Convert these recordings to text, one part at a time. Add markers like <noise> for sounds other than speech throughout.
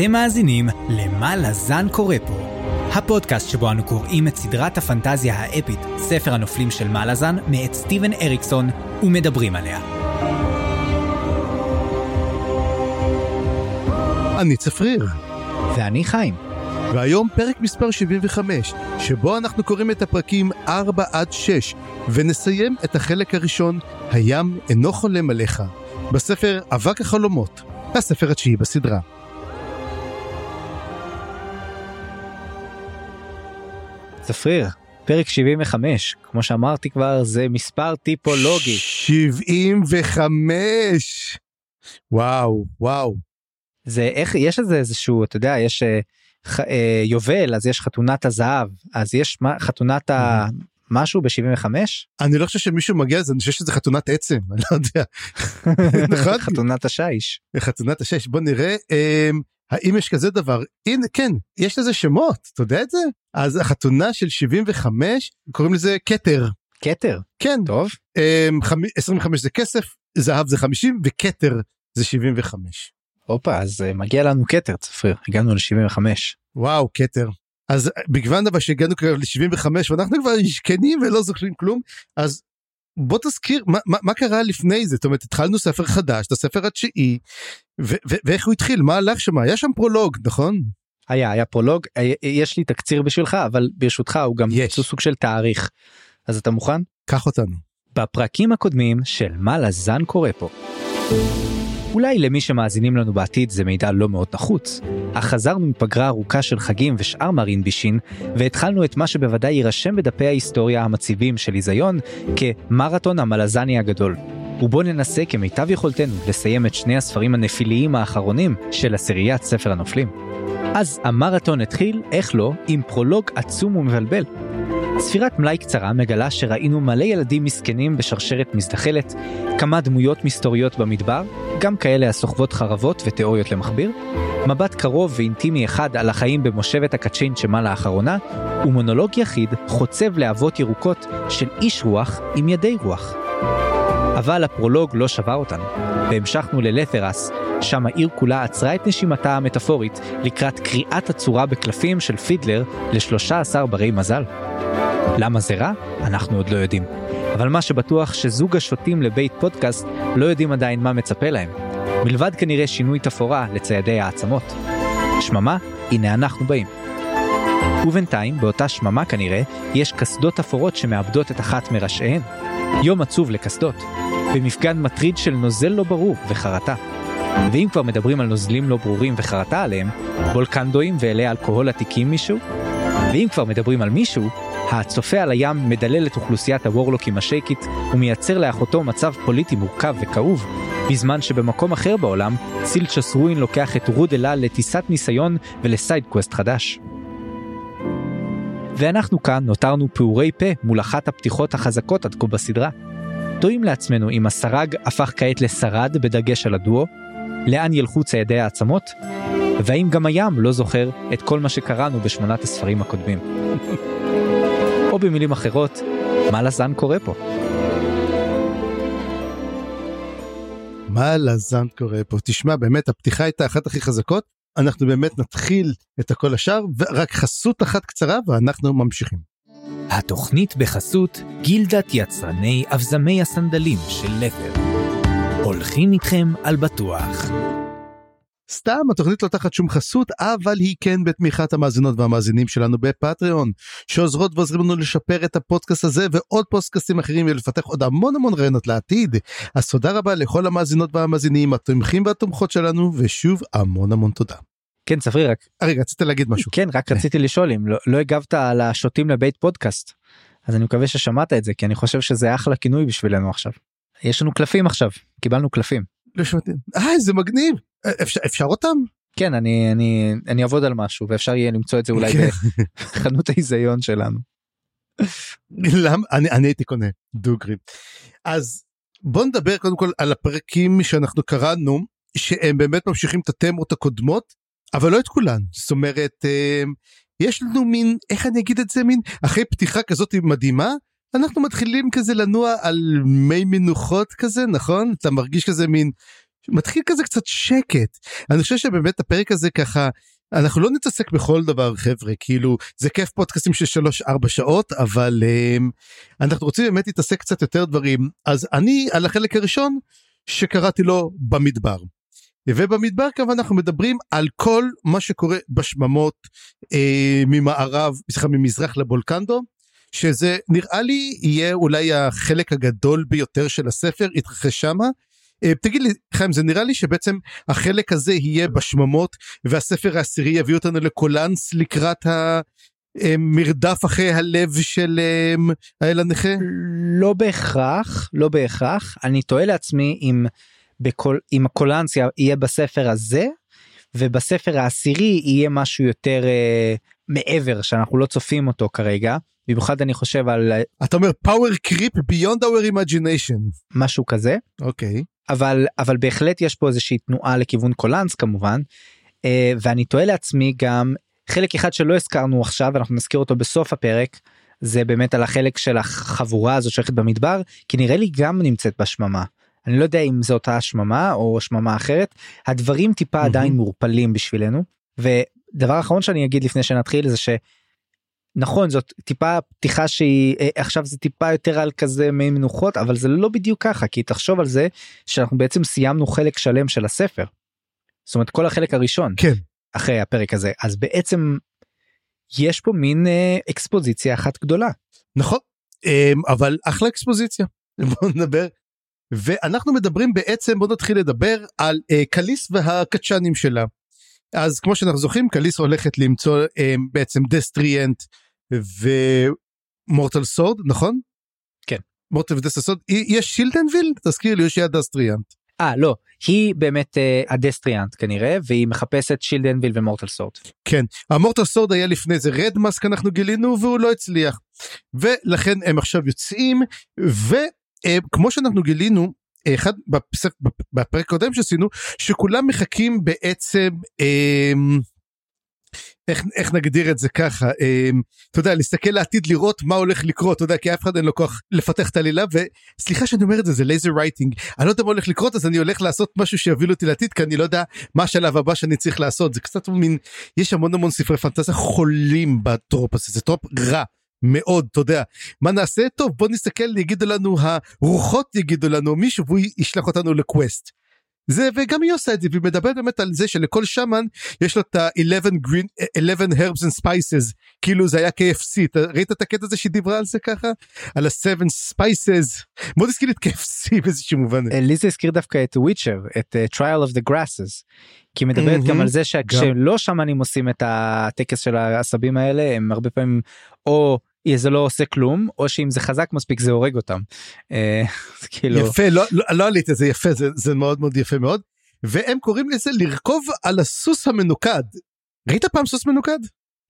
אתם מאזינים ל"מה לזן קורא פה", הפודקאסט שבו אנו קוראים את סדרת הפנטזיה האפית, ספר הנופלים של מה לזן, מאת סטיבן אריקסון, ומדברים עליה. אני צפריר, ואני חיים. והיום פרק מספר 75, שבו אנחנו קוראים את הפרקים 4 עד 6, ונסיים את החלק הראשון, הים אינו חולם עליך, בספר אבק החלומות, הספר התשיעי בסדרה. צפריר, פרק 75, כמו שאמרתי כבר, זה מספר טיפולוגי. 75! וואו, וואו. זה איך, יש איזה איזשהו, אתה יודע, יש אה, ח, אה, יובל, אז יש חתונת הזהב, אז יש מה, חתונת ה... משהו ב-75? אני לא חושב שמישהו מגיע לזה, אני חושב שזה חתונת עצם, <laughs> אני לא יודע. <laughs> נכון? חתונת השיש. חתונת השש, בוא נראה. אמ, האם יש כזה דבר? הנה, כן, יש לזה שמות, אתה יודע את זה? אז החתונה של 75, קוראים לזה כתר. כתר. כן. טוב. אמ, חמ- 25 זה כסף, זהב זה 50 וכתר זה 75. הופה, אז אה, מגיע לנו כתר, צפריר, הגענו ל-75. וואו, כתר. אז אה, בגוון אבל שהגענו כבר ל-75 ואנחנו כבר זקנים ולא זוכרים כלום, אז בוא תזכיר מה, מה, מה קרה לפני זה, זאת אומרת התחלנו ספר חדש, את הספר התשיעי, ו- ו- ואיך הוא התחיל, מה הלך שם, היה שם פרולוג, נכון? היה, היה פרולוג, אה, יש לי תקציר בשבילך, אבל ברשותך הוא גם יש. סוג של תאריך. אז אתה מוכן? קח אותנו. בפרקים הקודמים של מה לזן קורה פה. אולי למי שמאזינים לנו בעתיד זה מידע לא מאוד נחוץ, אך חזרנו מפגרה ארוכה של חגים ושאר מרין בישין, והתחלנו את מה שבוודאי יירשם בדפי ההיסטוריה המציבים של היזיון כמרתון המלזני הגדול. ובו ננסה כמיטב יכולתנו לסיים את שני הספרים הנפיליים האחרונים של עשיריית ספר הנופלים. אז המרתון התחיל, איך לא, עם פרולוג עצום ומבלבל. ספירת מלאי קצרה מגלה שראינו מלא ילדים מסכנים בשרשרת מזדחלת, כמה דמויות מסתוריות במדבר, גם כאלה הסוחבות חרבות ותיאוריות למכביר, מבט קרוב ואינטימי אחד על החיים במושבת הקצ'ין שמה לאחרונה, ומונולוג יחיד חוצב להבות ירוקות של איש רוח עם ידי רוח. אבל הפרולוג לא שבר אותנו, והמשכנו ללת'רס, שם העיר כולה עצרה את נשימתה המטאפורית לקראת קריאת הצורה בקלפים של פידלר ל-13 ברי מזל. למה זה רע? אנחנו עוד לא יודעים. אבל מה שבטוח שזוג השוטים לבית פודקאסט לא יודעים עדיין מה מצפה להם. מלבד כנראה שינוי תפאורה לציידי העצמות. שממה, הנה אנחנו באים. ובינתיים, באותה שממה כנראה, יש קסדות אפורות שמאבדות את אחת מראשיהן. יום עצוב לקסדות. במפגן מטריד של נוזל לא ברור וחרטה. ואם כבר מדברים על נוזלים לא ברורים וחרטה עליהם, בולקנדואים ואלי אלכוהול עתיקים מישהו? ואם כבר מדברים על מישהו, הצופה על הים מדלל את אוכלוסיית הוורלוקים השאיקית ומייצר לאחותו מצב פוליטי מורכב וכאוב, בזמן שבמקום אחר בעולם, סילצ'וס רואין לוקח את רוד אלה לטיסת ניסיון ול side quest חדש. ואנחנו כאן נותרנו פעורי פה מול אחת הפתיחות החזקות עד כה בסדרה. תוהים לעצמנו אם הסרג הפך כעת לשרד בדגש על הדואו, לאן ילכו ציידי העצמות, והאם גם הים לא זוכר את כל מה שקראנו בשמונת הספרים הקודמים. או במילים אחרות, מה לזן קורה פה? מה לזן קורה פה? תשמע, באמת, הפתיחה הייתה אחת הכי חזקות, אנחנו באמת נתחיל את הכל השאר, ורק חסות אחת קצרה ואנחנו ממשיכים. התוכנית בחסות גילדת יצרני אבזמי הסנדלים של לפר. הולכים איתכם על בטוח. סתם התוכנית לא תחת שום חסות אבל היא כן בתמיכת המאזינות והמאזינים שלנו בפטריון שעוזרות ועוזרים לנו לשפר את הפודקאסט הזה ועוד פודקאסטים אחרים ולפתח עוד המון המון רעיונות לעתיד אז תודה רבה לכל המאזינות והמאזינים התומכים והתומכות שלנו ושוב המון המון תודה. כן, צפריר, רק, רגע רצית להגיד משהו כן, רק רציתי לשאול אם לא, לא הגבת על השוטים לבית פודקאסט. אז אני מקווה ששמעת את זה, כי אני חושב שזה אחלה כינוי בשבילנו עכשיו. יש לנו קלפים עכשיו, קיבלנו קלפים. אה איזה מגניב אפשר, אפשר אותם כן, אני, אני, אני אעבוד על משהו, ואפשר יהיה למצוא את זה אולי כן. בחנות ההיזיון שלנו. למה אני, אני הייתי קונה דוגרי אז בוא נדבר קודם כל על הפרקים שאנחנו קראנו שהם באמת ממשיכים את התמות הקודמות אבל לא את כולן זאת אומרת אה, יש לנו מין איך אני אגיד את זה מין אחרי פתיחה כזאת מדהימה אנחנו מתחילים כזה לנוע על מי מנוחות כזה נכון אתה מרגיש כזה מין מתחיל כזה קצת שקט. אני חושב שבאמת הפרק הזה ככה אנחנו לא נתעסק בכל דבר חבר'ה כאילו זה כיף פודקאסטים של 3-4 שעות אבל um, אנחנו רוצים באמת להתעסק קצת יותר דברים אז אני על החלק הראשון שקראתי לו במדבר. ובמדבר כמובן אנחנו מדברים על כל מה שקורה בשממות אה, ממערב, סליחה ממזרח לבולקנדו, שזה נראה לי יהיה אולי החלק הגדול ביותר של הספר, יתרחש שמה. אה, תגיד לי חיים זה נראה לי שבעצם החלק הזה יהיה בשממות והספר העשירי יביא אותנו לקולנס לקראת המרדף אחרי הלב של אה, האל הנכה? לא בהכרח, לא בהכרח. אני תוהה לעצמי אם, בכל, אם הקולנס יהיה בספר הזה ובספר העשירי יהיה משהו יותר אה, מעבר שאנחנו לא צופים אותו כרגע. במיוחד אני חושב על אתה אומר power creep beyond our imagination משהו כזה אוקיי okay. אבל אבל בהחלט יש פה איזושהי תנועה לכיוון קולנס כמובן אה, ואני תוהה לעצמי גם חלק אחד שלא הזכרנו עכשיו אנחנו נזכיר אותו בסוף הפרק זה באמת על החלק של החבורה הזאת שהולכת במדבר כי נראה לי גם נמצאת בשממה. אני לא יודע אם זו אותה השממה או שממה אחרת הדברים טיפה mm-hmm. עדיין מעורפלים בשבילנו ודבר אחרון שאני אגיד לפני שנתחיל זה ש. נכון זאת טיפה פתיחה שהיא אה, עכשיו זה טיפה יותר על כזה מי מנוחות אבל זה לא בדיוק ככה כי תחשוב על זה שאנחנו בעצם סיימנו חלק שלם של הספר. זאת אומרת כל החלק הראשון כן אחרי הפרק הזה אז בעצם יש פה מין אה, אקספוזיציה אחת גדולה. נכון אמ, אבל אחלה אקספוזיציה <laughs> בוא נדבר ואנחנו מדברים בעצם בוא נתחיל לדבר על אה, קליס והקצ'נים שלה. אז כמו שאנחנו זוכרים קליס הולכת למצוא אה, בעצם Destriant ו Mortal Sword נכון? כן. Mortal ו Destriant יש Shield Anvil תזכיר לי יש יד Destriant. אה לא היא באמת אה, ה Destriant כנראה והיא מחפשת Shield Anvil ו Mortal Sword. כן ה Mortal Sword היה לפני זה Redmask אנחנו גילינו והוא לא הצליח ולכן הם עכשיו יוצאים וכמו אה, שאנחנו גילינו אחד בפרק, בפרק הקודם שעשינו שכולם מחכים בעצם אה, איך, איך נגדיר את זה ככה אה, אתה יודע להסתכל לעתיד לראות מה הולך לקרות אתה יודע כי אף אחד אין לו כוח לפתח את העלילה וסליחה שאני אומר את זה זה lazy writing אני לא יודע מה הולך לקרות אז אני הולך לעשות משהו שיוביל אותי לעתיד כי אני לא יודע מה השלב הבא שאני צריך לעשות. זה קצת מין יש המון המון ספרי פנטזיה חולים ב trope הזה זה trope רע מאוד אתה יודע. מה נעשה? טוב בוא נסתכל יגידו לנו הרוחות יגידו לנו מישהו והוא ישלח אותנו ל quest. זה וגם היא עושה את זה והיא מדברת באמת על זה שלכל שמן יש לו את ה-11 green 11 herbs and spices. כאילו זה היה KFC אתה ראית את הקטע הזה שהיא דיברה על זה ככה? על ה-7 spices. מאוד הזכיר את KFC <laughs> באיזשהו מובן. אה, לי זה הזכיר דווקא את וויצ'ר את uh, trial of the grasses. כי מדברת mm-hmm, גם על זה שכשלא שמנים עושים את הטקס של העשבים האלה הם הרבה פעמים או זה לא עושה כלום או שאם זה חזק מספיק זה הורג אותם. אה, כאילו יפה לא לא, לא עלית זה יפה זה, זה מאוד מאוד יפה מאוד והם קוראים לזה לרכוב על הסוס המנוקד. ראית פעם סוס מנוקד?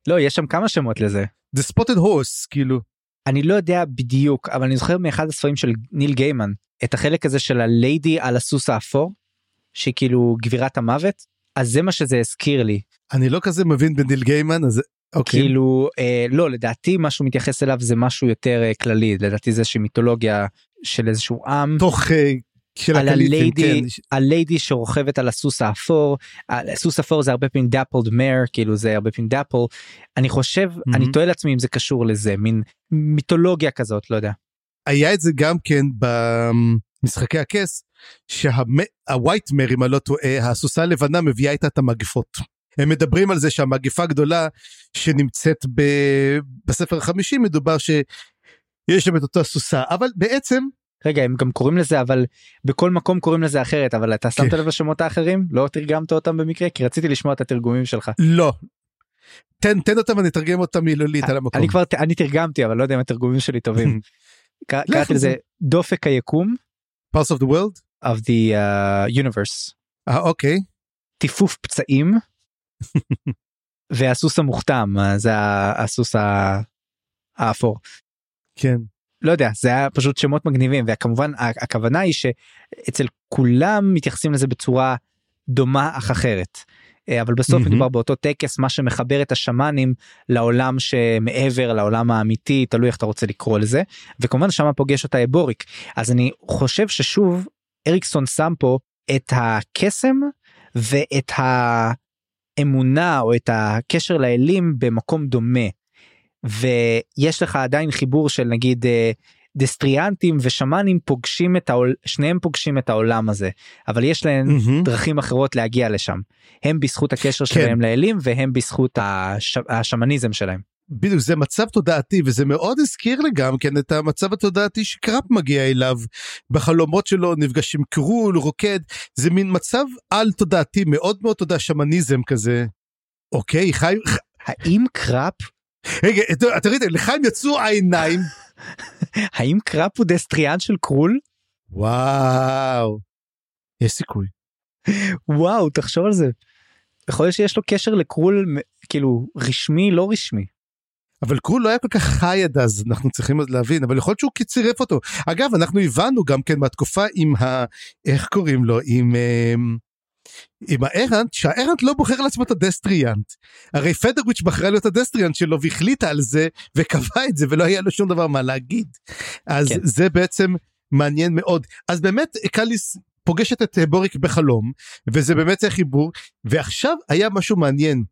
לא יש שם כמה שמות לזה. The spotted horse כאילו. אני לא יודע בדיוק אבל אני זוכר מאחד הספרים של ניל גיימן את החלק הזה של הליידי על הסוס האפור שהיא כאילו גבירת המוות אז זה מה שזה הזכיר לי. אני לא כזה מבין בניל גיימן אז. כאילו אה, לא לדעתי מה שהוא מתייחס אליו זה משהו יותר אה, כללי לדעתי זה שמיתולוגיה של איזשהו עם תוך אה, על הליידי כן. הליידי שרוכבת על הסוס האפור הסוס אפור זה הרבה פעמים dappled mare כאילו זה הרבה פעמים dapple אני חושב mm-hmm. אני תוהה לעצמי אם זה קשור לזה מין מיתולוגיה כזאת לא יודע. היה את זה גם כן במשחקי הכס שהווייט מר אם אני לא טועה הסוסה הלבנה מביאה איתה את המגפות. הם מדברים על זה שהמגפה הגדולה שנמצאת ב... בספר החמישי מדובר שיש שם את אותה סוסה אבל בעצם רגע הם גם קוראים לזה אבל בכל מקום קוראים לזה אחרת אבל אתה שמת כן. לב לשמות האחרים לא תרגמת אותם במקרה כי רציתי לשמוע את התרגומים שלך לא. תן תן אותם אני אתרגם אותם מילולית על המקום אני כבר אני תרגמתי אבל לא יודע אם התרגומים שלי טובים. <laughs> קראתי לזה דופק היקום. Pulse of the world? of the uh, universe. אה אוקיי. טיפוף פצעים <laughs> והסוס המוכתם זה הסוס האפור. כן. לא יודע זה היה פשוט שמות מגניבים וכמובן הכוונה היא שאצל כולם מתייחסים לזה בצורה דומה אך אחרת. אה, אבל בסוף mm-hmm. מדובר באותו טקס מה שמחבר את השמאנים לעולם שמעבר לעולם האמיתי תלוי איך אתה רוצה לקרוא לזה וכמובן שמה פוגש אותה אבוריק אז אני חושב ששוב אריקסון שם פה את הקסם ואת האמונה או את הקשר לאלים במקום דומה. ויש לך עדיין חיבור של נגיד אה, דסטריאנטים ושמאנים פוגשים את העול שניהם פוגשים את העולם הזה אבל יש להם mm-hmm. דרכים אחרות להגיע לשם הם בזכות הקשר כן. שלהם לאלים והם בזכות הש... השמניזם שלהם. בדיוק זה מצב תודעתי וזה מאוד הזכיר לי גם כן את המצב התודעתי שקראפ מגיע אליו בחלומות שלו נפגש עם קרול רוקד זה מין מצב על תודעתי מאוד מאוד תודע שמניזם כזה. אוקיי חיים האם קראפ רגע אתה ראית לחיים יצאו העיניים <laughs> האם קראפ הוא destriant של קרול וואו יש סיכוי וואו תחשוב על זה. יכול להיות שיש לו קשר לקרול כאילו רשמי לא רשמי. אבל קרול לא היה כל כך חי עד אז אנחנו צריכים אז להבין אבל יכול להיות שהוא צירף אותו. אגב אנחנו הבנו גם כן מהתקופה עם ה... איך קוראים לו עם אמ, עם הארנט שהארנט לא בוחר לעצמו את ה destriant הרי פדרוויץ' בחרה לו את ה destriant שלו והחליטה על זה וקבעה את זה ולא היה לו שום דבר מה להגיד. אז כן. זה בעצם מעניין מאוד. אז באמת קליס פוגשת את אה, בוריק בחלום וזה באמת זה חיבור ועכשיו היה משהו מעניין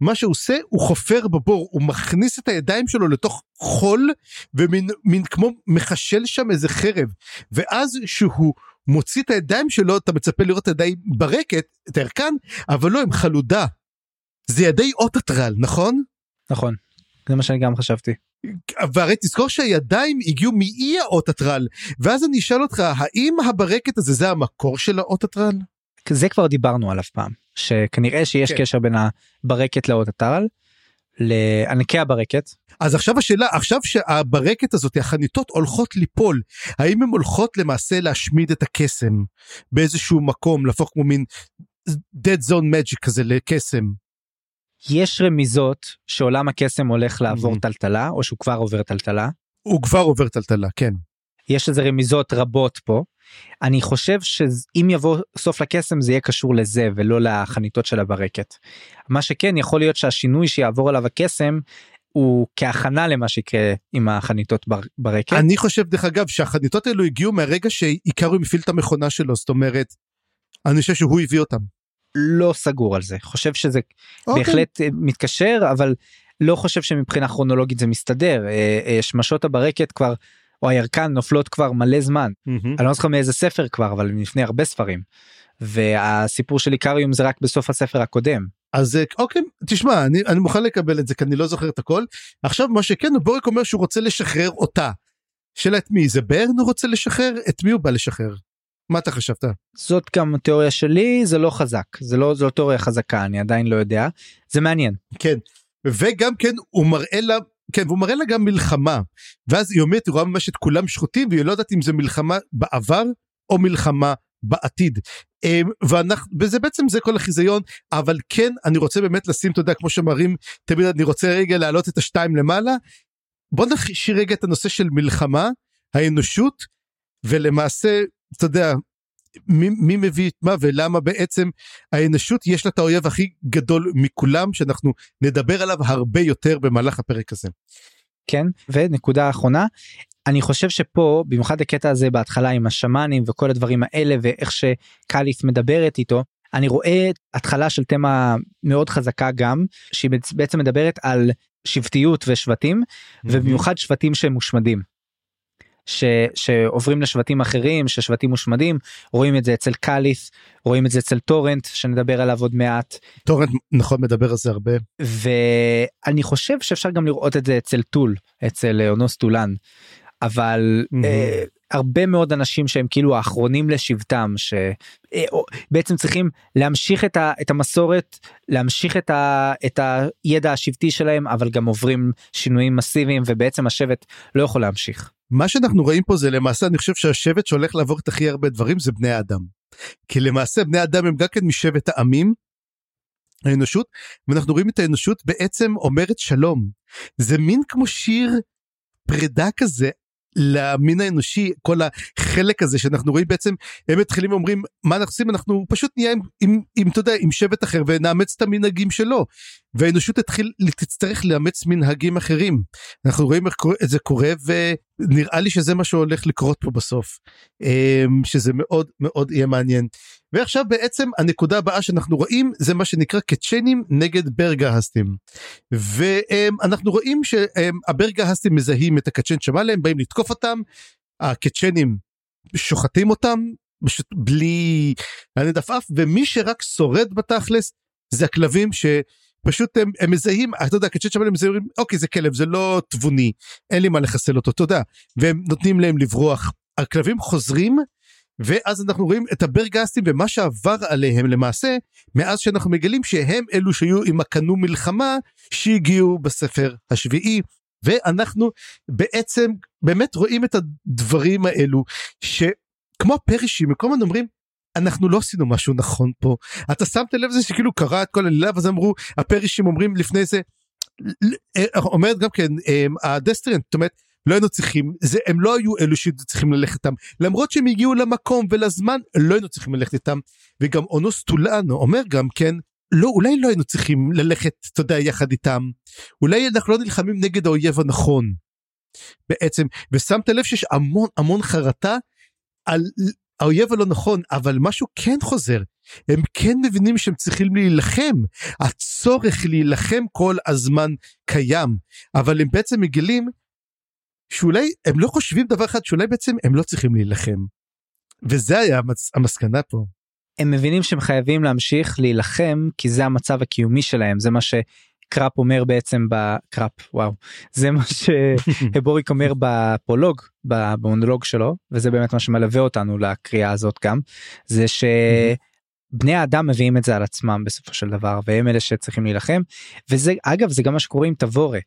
מה שהוא עושה הוא חופר בבור הוא מכניס את הידיים שלו לתוך חול ומין מין כמו מחשל שם איזה חרב ואז שהוא מוציא את הידיים שלו אתה מצפה לראות את הידיים ברקת את הירקן אבל לא הם חלודה. זה ידי אוטוטרל נכון? נכון. זה מה שאני גם חשבתי. והרי תזכור שהידיים הגיעו מאי האוטוטרל ואז אני אשאל אותך האם הברקת הזה זה המקור של האוטוטרל? זה כבר דיברנו עליו פעם שכנראה שיש כן. קשר בין הברקת לאוטטרל לענקי הברקת אז עכשיו השאלה עכשיו שהברקת הזאת החניתות הולכות ליפול האם הן הולכות למעשה להשמיד את הקסם באיזשהו מקום להפוך כמו מין dead zone magic כזה לקסם. יש רמיזות שעולם הקסם הולך לעבור Mhm. טלטלה או שהוא כבר עובר טלטלה הוא כבר עובר טלטלה כן. יש לזה רמיזות רבות פה. אני חושב שאם יבוא סוף לקסם זה יהיה קשור לזה ולא לחניתות של הברקת. מה שכן יכול להיות שהשינוי שיעבור עליו הקסם הוא כהכנה למה שיקרה עם החניתות בר- ברקת. אני חושב דרך אגב שהחניתות האלו הגיעו מהרגע שעיקרו הפעיל את המכונה שלו זאת אומרת. אני חושב שהוא הביא אותם. לא סגור על זה חושב שזה אוקיי. בהחלט אה, מתקשר אבל לא חושב שמבחינה כרונולוגית זה מסתדר אה, אה, שמשות הברקת כבר או הירקן נופלות כבר מלא זמן מהמם. אני לא זוכר מאיזה ספר כבר אבל לפני הרבה ספרים. והסיפור של איקריום זה רק בסוף הספר הקודם. אז אוקיי תשמע אני, אני מוכן לקבל את זה כי אני לא זוכר את הכל עכשיו מה שכן בורק אומר שהוא רוצה לשחרר אותה. שאלה את מי זה ברן הוא רוצה לשחרר את מי הוא בא לשחרר. מה אתה חשבת? זאת גם תיאוריה שלי זה לא חזק זה לא זו לא תיאוריה חזקה אני עדיין לא יודע זה מעניין כן וגם כן הוא מראה לה כן והוא מראה לה גם מלחמה ואז היא אומרת היא רואה ממש את כולם שחוטים והיא לא יודעת אם זה מלחמה בעבר או מלחמה בעתיד. אמ, ואנחנו וזה בעצם זה כל החיזיון אבל כן אני רוצה באמת לשים אתה יודע כמו שמראים תמיד אני רוצה רגע להעלות את השתיים למעלה. בוא נשאיר רגע את הנושא של מלחמה האנושות ולמעשה אתה יודע מי, מי מביא את מה ולמה בעצם האנושות יש לה את האויב הכי גדול מכולם שאנחנו נדבר עליו הרבה יותר במהלך הפרק הזה. כן ונקודה אחרונה אני חושב שפה במיוחד הקטע הזה בהתחלה עם השמאנים וכל הדברים האלה ואיך שקליף מדברת איתו אני רואה התחלה של תמה מאוד חזקה גם שהיא בעצ- בעצם מדברת על שבטיות ושבטים ובמיוחד שבטים שהם מושמדים. ש, שעוברים לשבטים אחרים ששבטים מושמדים רואים את זה אצל קליף רואים את זה אצל טורנט שנדבר עליו עוד מעט טורנט נכון מדבר על זה הרבה. ואני חושב שאפשר גם לראות את זה אצל טול אצל אה, אונוס טולן אבל mm-hmm. אה, הרבה מאוד אנשים שהם כאילו האחרונים לשבטם שבעצם צריכים להמשיך את, ה, את המסורת להמשיך את, ה, את הידע השבטי שלהם אבל גם עוברים שינויים מסיביים ובעצם השבט לא יכול להמשיך. מה שאנחנו רואים פה זה למעשה אני חושב שהשבט שהולך לעבור את הכי הרבה דברים זה בני האדם. כי למעשה בני האדם הם גם כן משבט העמים. האנושות ואנחנו רואים את האנושות בעצם אומרת שלום זה מין כמו שיר פרידה כזה למין האנושי כל החלק הזה שאנחנו רואים בעצם הם מתחילים אומרים מה אנחנו עושים אנחנו פשוט נהיה עם, עם, עם אתה יודע עם שבט אחר ונאמץ את המנהגים שלו והאנושות תתחיל תצטרך לאמץ מנהגים אחרים. אנחנו רואים איך את זה קורה ונראה לי שזה מה שהולך לקרות פה בסוף. אמ, שזה מאוד מאוד יהיה מעניין. ועכשיו בעצם הנקודה הבאה שאנחנו רואים זה מה שנקרא קצ'נים נגד ברגהסטים. ואנחנו רואים שהברגהסטים מזהים את הקצ'ן שמע להם באים לתקוף אותם הקצ'נים שוחטים אותם פשוט בלי לענד עפעף ומי שרק שורד בתכלס זה הכלבים שפשוט הם, הם מזהים אתה יודע קצ'ט שמע הם מזהים אוקיי זה כלב זה לא תבוני אין לי מה לחסל אותו. תודה והם נותנים להם לברוח. הכלבים חוזרים ואז אנחנו רואים את הברגסטים ומה שעבר עליהם למעשה מאז שאנחנו מגלים שהם אלו שהיו עם הקנו מלחמה שהגיעו בספר השביעי. ואנחנו בעצם באמת רואים את הדברים האלו שכמו הפרישים כל הזמן אומרים אנחנו לא עשינו משהו נכון פה. אתה שמת לב לזה שכאילו קרה את כל הלילה ואז אמרו הפרישים אומרים לפני זה אה, אומרת גם כן אה, הדסטריאנט זאת אומרת לא היינו צריכים זה הם לא היו אלו שצריכים ללכת איתם. למרות שהם הגיעו למקום ולזמן לא היינו צריכים ללכת איתם. וגם אונוס טולאנו אומר גם כן לא אולי לא היינו צריכים ללכת אתה יודע יחד איתם. אולי אנחנו לא נלחמים נגד האויב הנכון. בעצם ושמת לב שיש המון המון חרטה על האויב הלא נכון אבל משהו כן חוזר הם כן מבינים שהם צריכים להילחם הצורך להילחם כל הזמן קיים אבל הם בעצם מגלים שאולי הם לא חושבים דבר אחד שאולי בעצם הם לא צריכים להילחם. וזה היה המס, המסקנה פה. הם מבינים שהם חייבים להמשיך להילחם כי זה המצב הקיומי שלהם זה מה שקראפ אומר בעצם בקראפ וואו. זה מה שהבוריק אומר בפרולוג במונולוג שלו וזה באמת מה שמלווה אותנו לקריאה הזאת גם זה שבני האדם מביאים את זה על עצמם בסופו של דבר והם אלה שצריכים להילחם. וזה אגב זה גם מה שקורה עם תבורה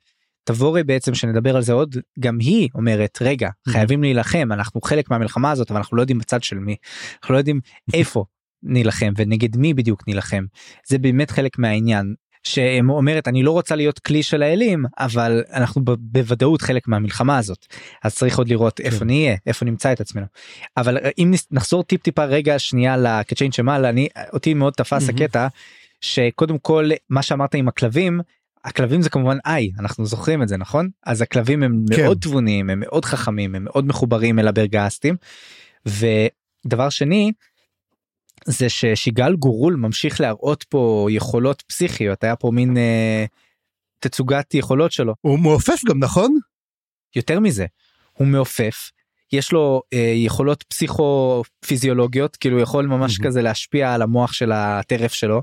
תבורי בעצם שנדבר על זה עוד גם היא אומרת רגע חייבים להילחם אנחנו חלק מהמלחמה הזאת אבל אנחנו לא יודעים בצד של מי. אנחנו לא יודעים איפה נילחם ונגד מי בדיוק נילחם. זה באמת חלק מהעניין שאומרת אני לא רוצה להיות כלי של האלים אבל אנחנו בוודאות חלק מהמלחמה הזאת אז צריך עוד לראות איפה כן. נהיה איפה נמצא את עצמנו אבל אם נחזור טיפ טיפה רגע שנייה לקצ'יין שמל אני אותי מאוד תפס הקטע שקודם כל מה שאמרת עם הכלבים הכלבים זה כמובן איי אנחנו זוכרים את זה נכון אז הכלבים הם כן. מאוד תבוניים הם מאוד חכמים הם מאוד מחוברים אל הברגסטים. ודבר שני זה ששיגל גורול ממשיך להראות פה יכולות פסיכיות היה פה מין אה, תצוגת יכולות שלו. הוא מעופף גם נכון? יותר מזה הוא מעופף יש לו אה, יכולות פסיכו פיזיולוגיות כאילו יכול ממש mm-hmm. כזה להשפיע על המוח של הטרף שלו.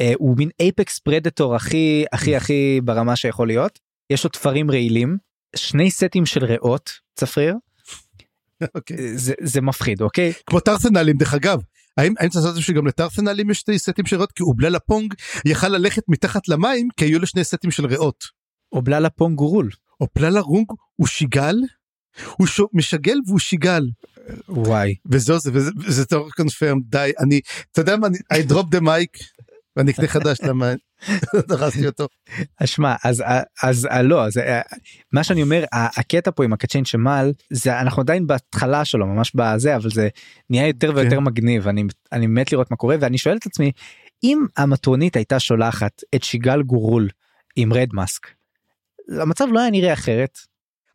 אה, הוא מין אייפקס פרדטור הכי הכי הכי ברמה שיכול להיות יש לו תפרים רעילים שני סטים של ריאות צפריר. Okay. <laughs> אוקיי. אה, זה, זה מפחיד אוקיי כמו טרסנלים דרך אגב האם האם אתה שגם לטרסנלים יש שני סטים של ריאות כי אובללה פונג יכל ללכת מתחת למים כי היו לו שני סטים של ריאות. אובללה פונג הוא רול. אובללה רונג הוא שיגל הוא ש... משגל והוא שיגל. וואי וזהו זה וזה זה טוב קונפרם די אני אתה יודע מה אני I drop the mic ואני אקנה חדש למה <laughs> דרסתי אותו. שמע אז אז לא אז מה שאני אומר הקטע פה עם הקצ'יין שמל זה אנחנו עדיין בהתחלה שלו ממש בזה אבל זה נהיה יותר ויותר כן. מגניב אני אני מת לראות מה קורה ואני שואל את עצמי אם המטרונית הייתה שולחת את שיגל גורול עם רד מאסק. המצב לא היה נראה אחרת.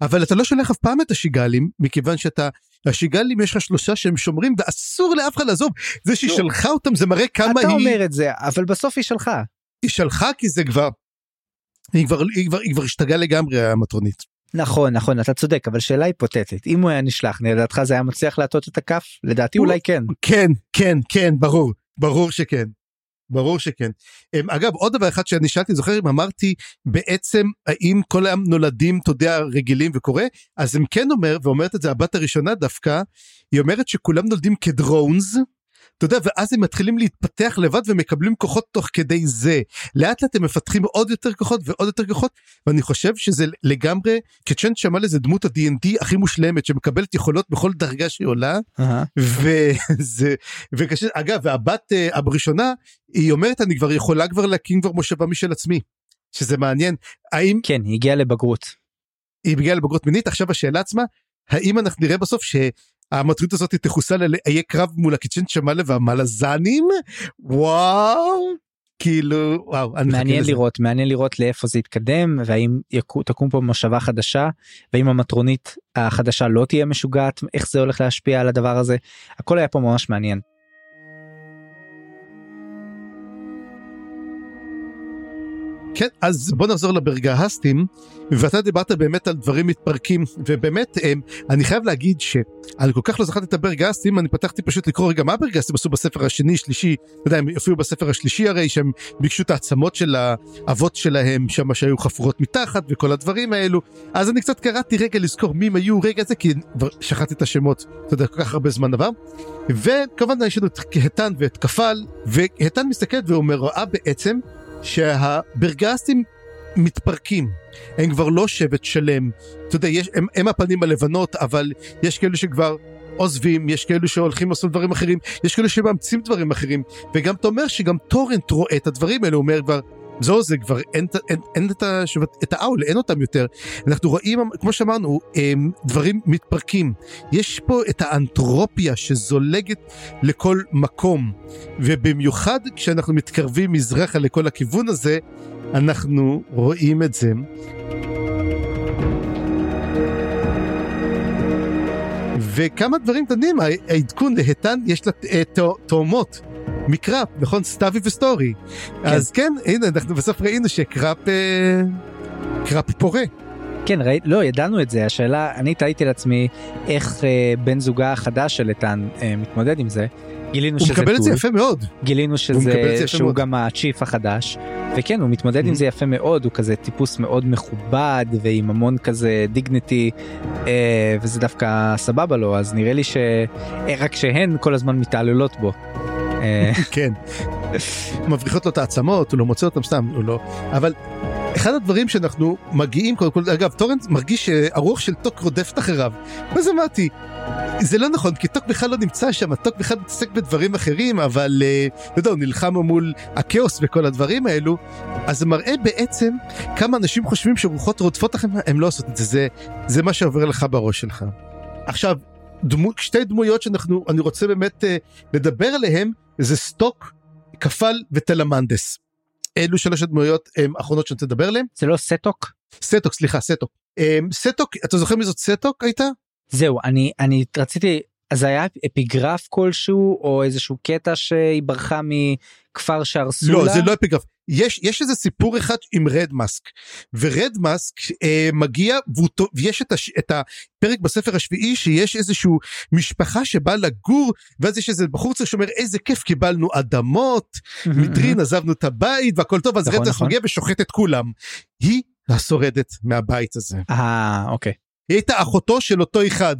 אבל אתה לא שולח אף פעם את השיגלים מכיוון שאתה השיגלים יש לך שלושה שהם שומרים ואסור לאף אחד לעזוב זה שהיא שלחה אותם זה מראה כמה אתה היא. אתה אומר את זה אבל בסוף היא שלחה. היא שלחה כי זה כבר היא כבר היא כבר היא כבר השתגעה לגמרי המטרונית. נכון נכון אתה צודק אבל שאלה היפותטית אם הוא היה נשלח לדעתך זה היה מצליח להטות את הכף לדעתי אולי כן כן כן כן ברור ברור שכן ברור שכן. אמ, אגב עוד דבר אחד שאני שאלתי זוכר אם אמרתי בעצם האם כל היום נולדים אתה יודע רגילים וקורה אז הם כן אומר ואומרת את זה הבת הראשונה דווקא היא אומרת שכולם נולדים כדרונס אתה יודע, ואז הם מתחילים להתפתח לבד ומקבלים כוחות תוך כדי זה. לאט לאט הם מפתחים עוד יותר כוחות ועוד יותר כוחות, ואני חושב שזה לגמרי, קצ'נט שמע לזה דמות ה-D&D הכי מושלמת, שמקבלת יכולות בכל דרגה שהיא עולה, וזה, וקשה, אגב, והבת uh, הראשונה, היא אומרת, אני כבר יכולה כבר להקים כבר מושבה משל עצמי. שזה מעניין, האם... כן, היא הגיעה לבגרות. היא הגיעה לבגרות מינית, עכשיו השאלה עצמה, האם אנחנו נראה בסוף ש... המטריד הזאת תחוסל על יהיה קרב מול הקיצ'ן שמאלה והמלזנים וואו כאילו וואו מעניין. לראות מעניין לראות לאיפה זה יתקדם והאם יקו- תקום פה מושבה חדשה ואם המטרונית החדשה לא תהיה משוגעת איך זה הולך להשפיע על הדבר הזה הכל היה פה ממש מעניין. כן אז בוא נחזור לברגהסטים ואתה דיברת באמת על דברים מתפרקים ובאמת הם, אני חייב להגיד שאני כל כך לא זכרתי את הברגהסטים אני פתחתי פשוט לקרוא רגע מה הברגהסטים עשו בספר השני שלישי אתה יודע הם הופיעו בספר השלישי הרי שהם ביקשו את העצמות של האבות שלהם שם שהיו חפורות מתחת וכל הדברים האלו. אז אני קצת קראתי רגע לזכור מי הם היו רגע זה כי שכחתי את השמות אתה יודע כל כך הרבה זמן עבר. וכמובן יש לנו את היתן ואת כפל והיתן מסתכלת ואומר רואה בעצם שהברגסטים מתפרקים. הם כבר לא שבט שלם. אתה יודע יש, הם, הם הפנים הלבנות אבל יש כאלו שכבר עוזבים יש כאלו שהולכים לעשות דברים אחרים יש כאלו שמאמצים דברים אחרים. וגם אתה אומר שגם טורנט רואה את הדברים האלה הוא אומר כבר זהו זה כבר אין, אין, אין, אין את, השבט, את האול אין אותם יותר. אנחנו רואים כמו שאמרנו הם, דברים מתפרקים. יש פה את האנתרופיה שזולגת לכל מקום ובמיוחד כשאנחנו מתקרבים מזרחה לכל הכיוון הזה אנחנו רואים את זה. וכמה דברים קטנים, העדכון להיתן יש לה אה, תא- תאומות מקראפ, נכון? סטאבי וסטורי. אז כן, הנה, אנחנו בסוף ראינו שקראפ אה, קראפ פורה. כן ראי, לא ידענו את זה השאלה אני תהיתי לעצמי איך אה, בן זוגה החדש של איתן אה, מתמודד עם זה. גילינו הוא שזה מקבל את זה טול, יפה מאוד. גילינו שזה שהוא מאוד. גם ה chief החדש וכן הוא מתמודד עם Mhm. זה יפה מאוד הוא כזה טיפוס מאוד מכובד ועם המון כזה dignity אה, וזה דווקא סבבה לו אז נראה לי שרק שהן כל הזמן מתעללות בו. אה, <laughs> כן. מבריחות לו את העצמות, הוא לא מוצא אותם סתם, הוא לא. אבל אחד הדברים שאנחנו מגיעים, קודם כל, אגב, טורנט מרגיש שהרוח של טוק רודפת אחריו. ואז אמרתי, זה לא נכון, כי טוק בכלל לא נמצא שם, טוק בכלל מתעסק בדברים אחרים, אבל, אתה יודע, הוא נלחם מול הכאוס וכל הדברים האלו, אז זה מראה בעצם כמה אנשים חושבים שרוחות רודפות לכם, הם לא עושות את זה, זה, זה מה שעובר לך בראש שלך. עכשיו, דמו, שתי דמויות שאנחנו, אני רוצה באמת אה, לדבר עליהן, זה סטוק, כפל ותלמנדס. אלו שלוש הדמויות הם, האחרונות שאני רוצה לדבר עליהן. זה לא סטוק? סטוק, סליחה, סטוק. אמ, סטוק, אתה זוכר מי זאת סטוק הייתה? זהו אני אני רציתי אז היה אפיגרף כלשהו או איזשהו קטע שהיא ברחה מכפר שהרסו לא, לה? זה לא אפיגרף. יש, יש איזה סיפור אחד עם רד מאסק, ורד מאסק אה, מגיע ויש את, הש, את הפרק בספר השביעי שיש איזשהו משפחה שבאה לגור ואז יש איזה בחור צעיר שאומר איזה כיף קיבלנו אדמות, מדרין עזבנו את הבית והכל טוב אז נכון, רד מאסק נכון. מגיע ושוחט את כולם. היא השורדת מהבית הזה. אה אוקיי. היא הייתה אחותו של אותו אחד.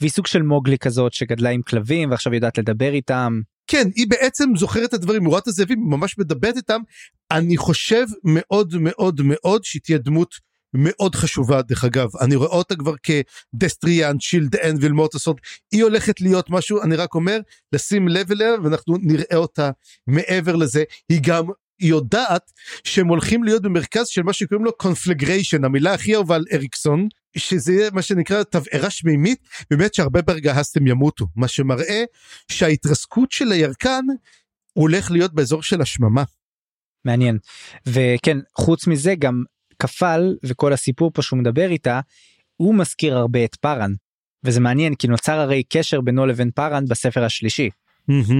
והיא סוג של מוגלי כזאת שגדלה עם כלבים ועכשיו יודעת לדבר איתם. כן, היא בעצם זוכרת את הדברים, היא רואה את הזאבים, היא ממש מדברת איתם. אני חושב מאוד מאוד מאוד שהיא תהיה דמות מאוד חשובה דרך אגב. אני רואה אותה כבר כדסטריאן, שילד אנביל מוטוסורד, היא הולכת להיות משהו, אני רק אומר, לשים לב אליה ואנחנו נראה אותה מעבר לזה. היא גם יודעת שהם הולכים להיות במרכז של מה שקוראים לו קונפלגריישן, המילה הכי אהובה על אריקסון, שזה יהיה מה שנקרא תבערה שמימית, באמת שהרבה ברגהסטים ימותו, מה שמראה שההתרסקות של הירקן הולך להיות באזור של השממה. מעניין. וכן חוץ מזה גם כפל וכל הסיפור פה שהוא מדבר איתה הוא מזכיר הרבה את פארן. וזה מעניין כי נוצר הרי קשר בינו לבין פארן בספר השלישי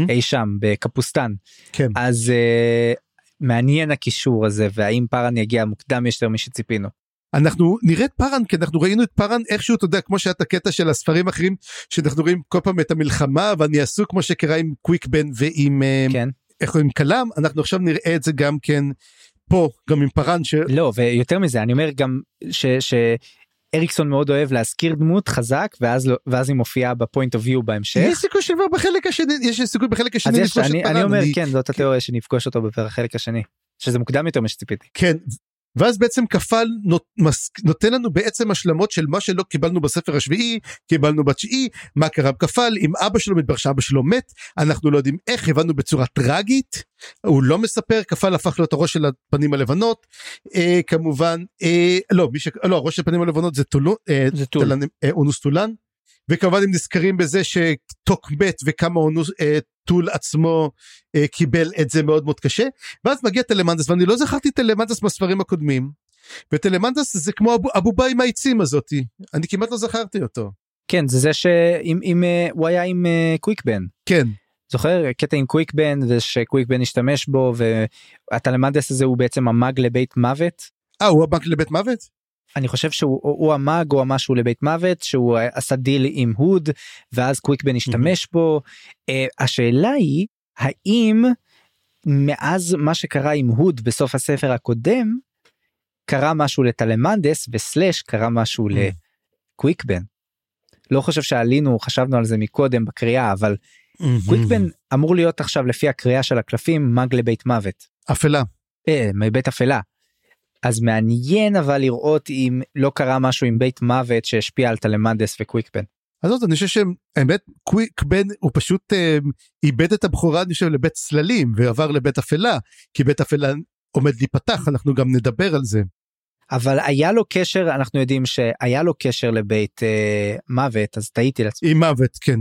אי שם בקפוסטן כן. אז uh, מעניין הקישור הזה והאם פארן יגיע מוקדם יותר משציפינו. אנחנו נראה את פארן כי אנחנו ראינו את פארן איכשהו אתה יודע כמו שהיה את הקטע של הספרים האחרים שאנחנו רואים כל פעם את המלחמה ואני עשו כמו שקרה עם קוויק בן ועם אה, כן איך קוראים כלם אנחנו עכשיו נראה את זה גם כן פה גם עם פארן ש... לא ויותר מזה אני אומר גם ש... שאריקסון מאוד אוהב להזכיר דמות חזק ואז לא- ואז היא מופיעה ב point of view בהמשך. יש סיכוי שכבר בחלק השני יש סיכוי בחלק השני לפגוש את פארן. אני אומר אני- כן זאת התיאוריה שנפגוש אותו בחלק השני שזה מוקדם יותר משציפיתי. כן ואז בעצם כפל נותן לנו בעצם השלמות של מה שלא קיבלנו בספר השביעי קיבלנו בתשיעי מה קרה בכפל עם אבא שלו מתברר שאבא שלו מת אנחנו לא יודעים איך הבנו בצורה טרגית הוא לא מספר כפל הפך להיות הראש של הפנים הלבנות אה, כמובן אה, לא ש... לא הראש של הפנים הלבנות זה טולון אה, זה טול. טלן, אה, אונוס טולן וכמובן הם נזכרים בזה שטוק מת וכמה אונוס אה, טול עצמו אה, קיבל את זה מאוד מאוד קשה ואז מגיע טלמנדס ואני לא זכרתי טלמנדס בספרים הקודמים. וטלמנדס זה כמו הבובה עם העצים הזאתי אני כמעט לא זכרתי אותו. כן זה זה שעם אה, הוא היה עם אה, קוויקבן. כן. זוכר קטע עם קוויקבן ושקוויקבן השתמש בו והטלמנדס הזה הוא בעצם ה mage לבית מוות. אה הוא ה mage לבית מוות? אני חושב שהוא ה mage או המשהו לבית מוות שהוא עשה דיל עם הוד ואז קוויקבן השתמש בו. Uh, השאלה היא האם מאז מה שקרה עם הוד בסוף הספר הקודם קרה משהו לטלמנדס וסלאש קרה משהו לקוויקבן. לא חושב שעלינו חשבנו על זה מקודם בקריאה אבל קוויקבן אמור להיות עכשיו לפי הקריאה של הקלפים מאג לבית מוות. אפלה. אה, מבית אפלה. אז מעניין אבל לראות אם לא קרה משהו עם בית מוות שהשפיע על טלמנדס וקוויקבן. אז אני חושב שהאמת קוויקבן הוא פשוט אה, איבד את הבכורה אני חושב לבית צללים ועבר לבית אפלה כי בית אפלה עומד להיפתח אנחנו גם נדבר על זה. אבל היה לו קשר אנחנו יודעים שהיה לו קשר לבית אה, מוות אז טעיתי לעצמי. עם מוות כן.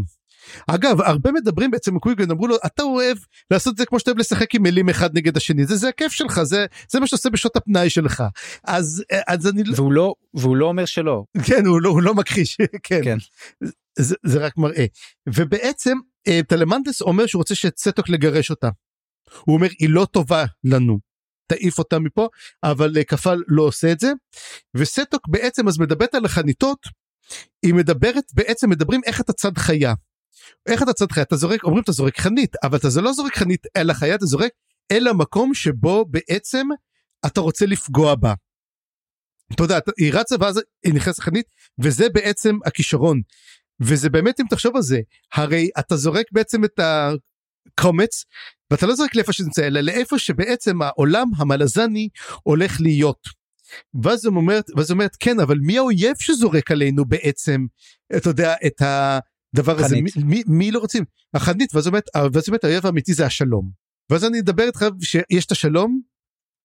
אגב הרבה מדברים בעצם קוויגן אמרו לו אתה אוהב לעשות את זה כמו שאתה אוהב לשחק עם מילים אחד נגד השני. זה זה הכיף שלך זה זה מה שאתה עושה בשעות הפנאי שלך. אז אז אני לא- והוא לא והוא לא אומר שלא. כן הוא לא הוא לא מכחיש <laughs> כן, כן. זה, זה רק מראה. ובעצם אה, טלמנדס אומר שהוא רוצה שצטוק לגרש אותה. הוא אומר היא לא טובה לנו. תעיף אותה מפה אבל אה, כפל לא עושה את זה. וסטוק בעצם אז מדברת על החניתות היא מדברת בעצם מדברים איך אתה צד חיה איך אתה צד חיה אתה זורק אומרים אתה זורק חנית אבל אתה לא זורק חנית אל החיה אתה זורק אל המקום שבו בעצם אתה רוצה לפגוע בה. אתה יודע היא רצה ואז היא נכנסת לחנית וזה בעצם הכישרון וזה באמת אם תחשוב על זה הרי אתה זורק בעצם את הקומץ ואתה לא זורק לאיפה שנמצא אלא לאיפה שבעצם העולם המלזני הולך להיות. ואז היא אומרת אומרת כן אבל מי האויב שזורק עלינו בעצם אתה יודע את ה... דבר הזה מי, מי, מי לא רוצים? החנית ואז אומרת ואז אומרת האויב האמיתי זה השלום. ואז אני אדבר איתך שיש את השלום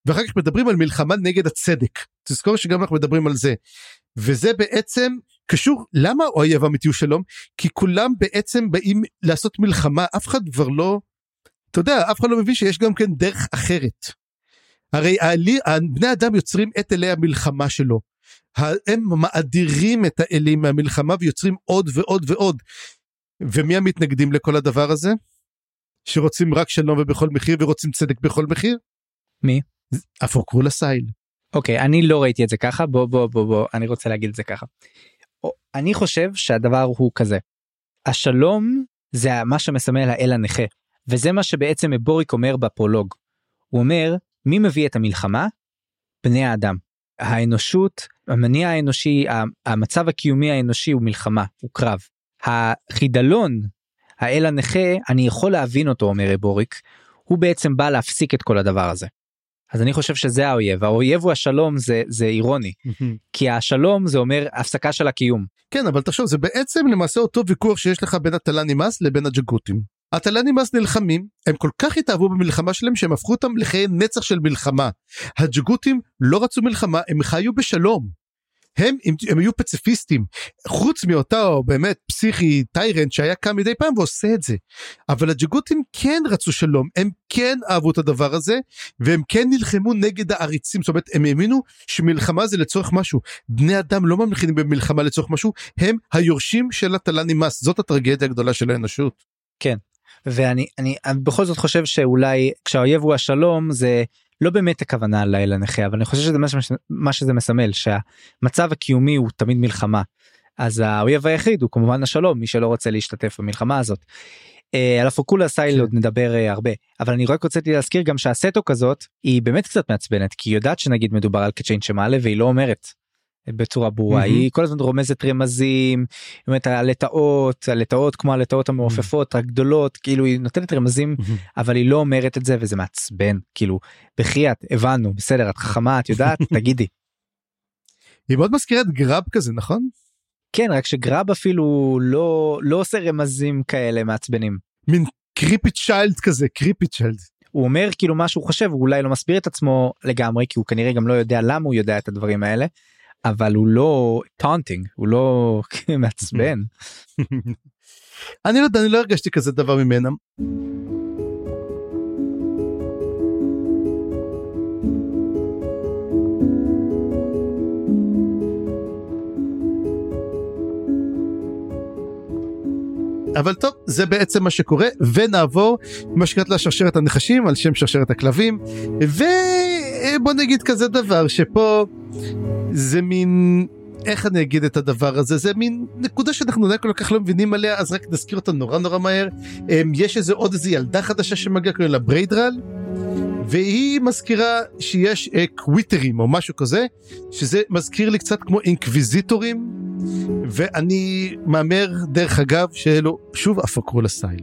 ואחר כך מדברים על מלחמה נגד הצדק. תזכור שגם אנחנו מדברים על זה. וזה בעצם קשור למה האויב האמיתי הוא שלום? כי כולם בעצם באים לעשות מלחמה. אף אחד כבר לא אתה יודע אף אחד לא מבין שיש גם כן דרך אחרת. הרי בני אדם יוצרים את אלי המלחמה שלו הם מאדירים את האלים מהמלחמה ויוצרים עוד ועוד ועוד. ומי המתנגדים לכל הדבר הזה? שרוצים רק שלום ובכל מחיר ורוצים צדק בכל מחיר? מי? הפוקרול הסייל. אוקיי אני לא ראיתי את זה ככה בוא בוא בוא בוא אני רוצה להגיד את זה ככה. אני חושב שהדבר הוא כזה. השלום זה מה שמסמל האל הנכה וזה מה שבעצם בוריק אומר בפרולוג. הוא אומר מי מביא את המלחמה? בני האדם. האנושות המניע האנושי המצב הקיומי האנושי הוא מלחמה הוא קרב. החידלון האל הנכה אני יכול להבין אותו אומר בוריק הוא בעצם בא להפסיק את כל הדבר הזה. אז אני חושב שזה האויב האויב הוא השלום זה זה אירוני כי השלום זה אומר הפסקה של הקיום. כן אבל תחשוב זה בעצם למעשה אותו ויכוח שיש לך בין הטלנימאס לבין הג'גותים. הטלנימאס נלחמים הם כל כך התאהבו במלחמה שלהם שהם הפכו אותם לחיי נצח של מלחמה. הג'גותים לא רצו מלחמה הם חיו בשלום. הם, הם, הם היו פציפיסטים חוץ מאותו באמת פסיכי טיירנט שהיה קם מדי פעם ועושה את זה אבל הג'גותים כן רצו שלום הם כן אהבו את הדבר הזה והם כן נלחמו נגד העריצים זאת אומרת הם האמינו שמלחמה זה לצורך משהו בני אדם לא ממליכים במלחמה לצורך משהו הם היורשים של הטלנימאס זאת הטרגדיה הגדולה של האנושות. כן ואני אני, אני בכל זאת חושב שאולי כשהאויב הוא השלום זה לא באמת הכוונה לאל הנכה אבל אני חושב שזה מה, מה שזה מסמל שהמצב הקיומי הוא תמיד מלחמה. אז האויב היחיד הוא כמובן השלום מי שלא רוצה להשתתף במלחמה הזאת. Uh, על הפוקולה סייל עוד נדבר uh, הרבה אבל אני רק רציתי להזכיר גם שהסטו כזאת היא באמת קצת מעצבנת כי היא יודעת שנגיד מדובר על קצ'יין שמעלה והיא לא אומרת בצורה ברורה mm-hmm. היא כל הזמן רומזת רמזים באמת הלטאות הלטאות כמו הלטאות המעופפות mm-hmm. הגדולות כאילו היא נותנת רמזים mm-hmm. אבל היא לא אומרת את זה וזה מעצבן כאילו בחייאת הבנו בסדר את חכמה את יודעת <laughs> תגידי. היא מאוד מזכירה את גראב כזה נכון? כן רק שגראב אפילו לא לא עושה רמזים כאלה מעצבנים. מין creepy child כזה creepy child. הוא אומר כאילו מה שהוא חושב הוא אולי לא מסביר את עצמו לגמרי כי הוא כנראה גם לא יודע למה הוא יודע את הדברים האלה אבל הוא לא taunting הוא לא <laughs> מעצבן. <laughs> אני לא יודע אני לא הרגשתי כזה דבר ממנה. אבל טוב זה בעצם מה שקורה ונעבור מה שקראת לה שרשרת הנחשים על שם שרשרת הכלבים. ו... ובוא נגיד כזה דבר שפה זה מין איך אני אגיד את הדבר הזה זה מין נקודה שאנחנו עדיין כל כך לא מבינים עליה אז רק נזכיר אותה נורא נורא מהר אמ, יש איזה עוד איזה ילדה חדשה שמגיעה קוראים לה בריידרל והיא מזכירה שיש אה, קוויטרים או משהו כזה שזה מזכיר לי קצת כמו אינקוויזיטורים ואני מהמר דרך אגב שאלו שוב הפוקרול הסייל.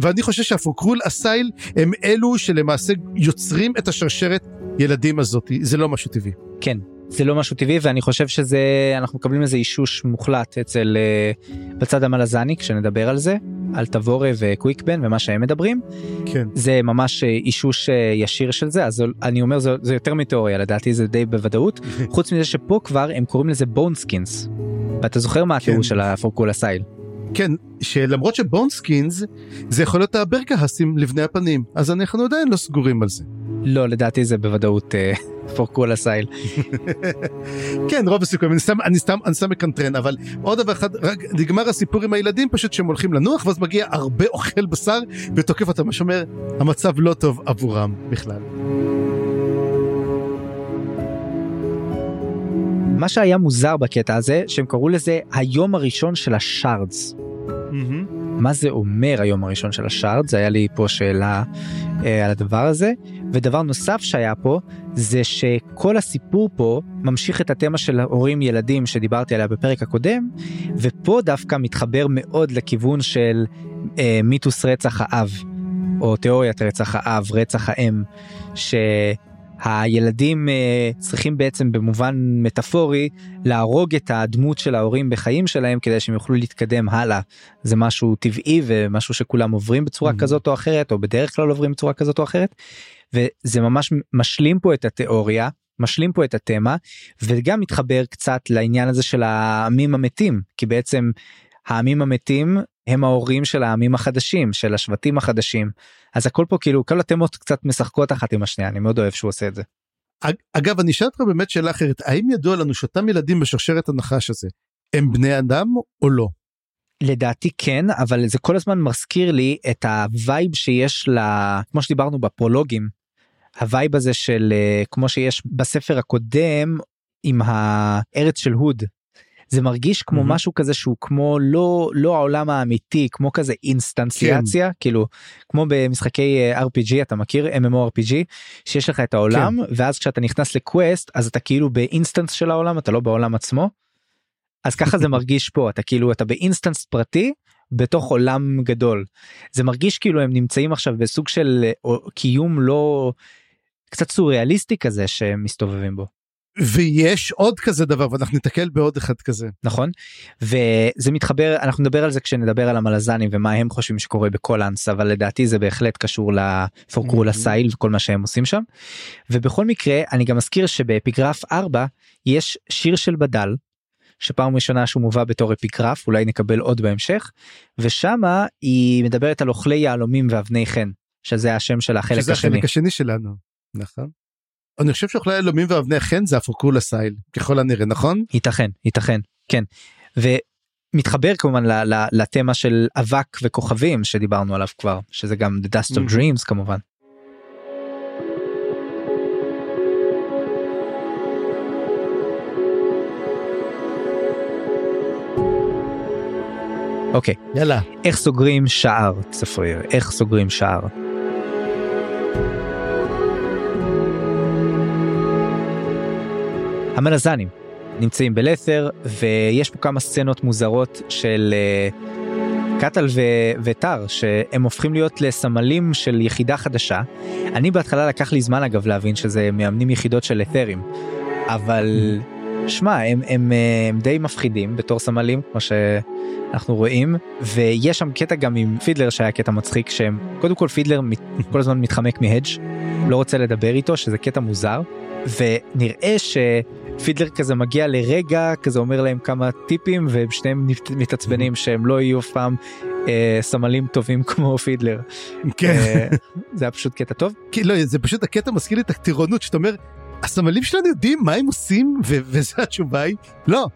ואני חושב שהפוקרול הסייל הם אלו שלמעשה יוצרים את השרשרת ילדים הזאתי זה לא משהו טבעי. כן זה לא משהו טבעי ואני חושב שזה אנחנו מקבלים איזה אישוש מוחלט אצל uh, בצד המלזני כשנדבר על זה על תבורה וקוויקבן ומה שהם מדברים כן זה ממש אה, אישוש uh, ישיר של זה אז אני אומר זה, זה יותר מתיאוריה לדעתי זה די בוודאות <laughs> חוץ מזה שפה כבר הם קוראים לזה בונסקינס. ואתה זוכר מה התיאור כן. של הפורקולה סייל. כן שלמרות שבונסקינס זה יכול להיות הברקהסים לבני הפנים אז אנחנו עדיין לא סגורים על זה. לא לדעתי זה בוודאות uh, פורקולה סייל. כן רוב הסיכויים אני סתם אני סתם אני סתם מקנטרן אבל עוד דבר אחד רק נגמר הסיפור עם הילדים פשוט שהם הולכים לנוח ואז מגיע הרבה <laughs> אוכל בשר ותוקף אותם מה שאומר המצב לא טוב עבורם בכלל. מה שהיה מוזר בקטע הזה שהם קראו לזה היום הראשון של השארדס. מה זה אומר היום הראשון של השארד? זה היה לי פה שאלה אה, על הדבר הזה. ודבר נוסף שהיה פה זה שכל הסיפור פה ממשיך את התמה של הורים ילדים שדיברתי עליה בפרק הקודם ופה דווקא מתחבר מאוד לכיוון של אה, מיתוס רצח האב או תיאוריית רצח האב רצח האם. ש... הילדים uh, צריכים בעצם במובן מטאפורי להרוג את הדמות של ההורים בחיים שלהם כדי שהם יוכלו להתקדם הלאה. זה משהו טבעי ומשהו שכולם עוברים בצורה Mhm. כזאת או אחרת או בדרך כלל עוברים בצורה כזאת או אחרת. וזה ממש משלים פה את התיאוריה משלים פה את התמה וגם מתחבר קצת לעניין הזה של העמים המתים כי בעצם העמים המתים הם ההורים של העמים החדשים של השבטים החדשים אז הכל פה כאילו כל התמות קצת משחקות אחת עם השנייה אני מאוד אוהב שהוא עושה את זה. אג- אגב אני אשאל אותך באמת שאלה אחרת האם ידוע לנו שאותם ילדים בשרשרת הנחש הזה הם בני אדם או לא? לדעתי כן אבל זה כל הזמן מזכיר לי את ה vibe שיש ל... כמו שדיברנו בפרולוגים. ה vibe הזה של אה, כמו שיש בספר הקודם עם הארץ של הוד. זה מרגיש כמו מהמם. משהו כזה שהוא כמו לא לא העולם האמיתי כמו כזה אינסטנציאציה כאילו כמו במשחקי אה, RPG אתה מכיר? MMORPG שיש לך את העולם ואז כשאתה נכנס ל quest אז אתה כאילו ב instance של העולם אתה לא בעולם עצמו. אז ככה זה <laughs> מרגיש פה אתה כאילו אתה ב instance פרטי בתוך עולם גדול. זה מרגיש כאילו הם נמצאים עכשיו בסוג של אה, קיום לא קצת סוריאליסטי כזה שהם מסתובבים בו ויש עוד כזה דבר ואנחנו ניתקל בעוד אחד כזה. נכון וזה מתחבר אנחנו נדבר על זה כשנדבר על המלזנים ומה הם חושבים שקורה בקולאנס אבל לדעתי זה בהחלט קשור לפורקרולה מהמם. סייל וכל מה שהם עושים שם. ובכל מקרה אני גם אזכיר שבאפיגרף 4 יש שיר של בדל שפעם ראשונה שהוא מובא בתור אפיגרף אולי נקבל עוד בהמשך ושמה היא מדברת על אוכלי יהלומים ואבני חן שזה השם של החלק שזה השני. החלק השני שלנו. נכון. אני חושב שאוכלי אלומים ואבני חן זה הפוקולה סייל ככל הנראה נכון? ייתכן ייתכן כן ומתחבר כמובן ל- ל- לתמה של אבק וכוכבים שדיברנו עליו כבר שזה גם The Dust of Mhm. Dreams כמובן. אוקיי יאללה. איך סוגרים שער צפריר איך סוגרים שער. המלזנים נמצאים בלת'ר ויש פה כמה סצנות מוזרות של אה, קטל ו- וטר שהם הופכים להיות לסמלים של יחידה חדשה. אני בהתחלה לקח לי זמן אגב להבין שזה מאמנים יחידות של אתרים אבל שמע הם, הם, אה, הם די מפחידים בתור סמלים כמו שאנחנו רואים ויש שם קטע גם עם פידלר שהיה קטע מצחיק שהם קודם כל פידלר כל הזמן מתחמק מהדג' לא רוצה לדבר איתו שזה קטע מוזר ונראה שפידלר כזה מגיע לרגע כזה אומר להם כמה טיפים והם שניהם מת- מתעצבנים שהם לא יהיו אף פעם אה, סמלים טובים <laughs> כמו פידלר כן. אה, זה היה פשוט קטע טוב כי לא זה פשוט הקטע מזכיר לי את הטירונות שאתה אומר הסמלים שלנו יודעים מה הם עושים וזה התשובה היא לא.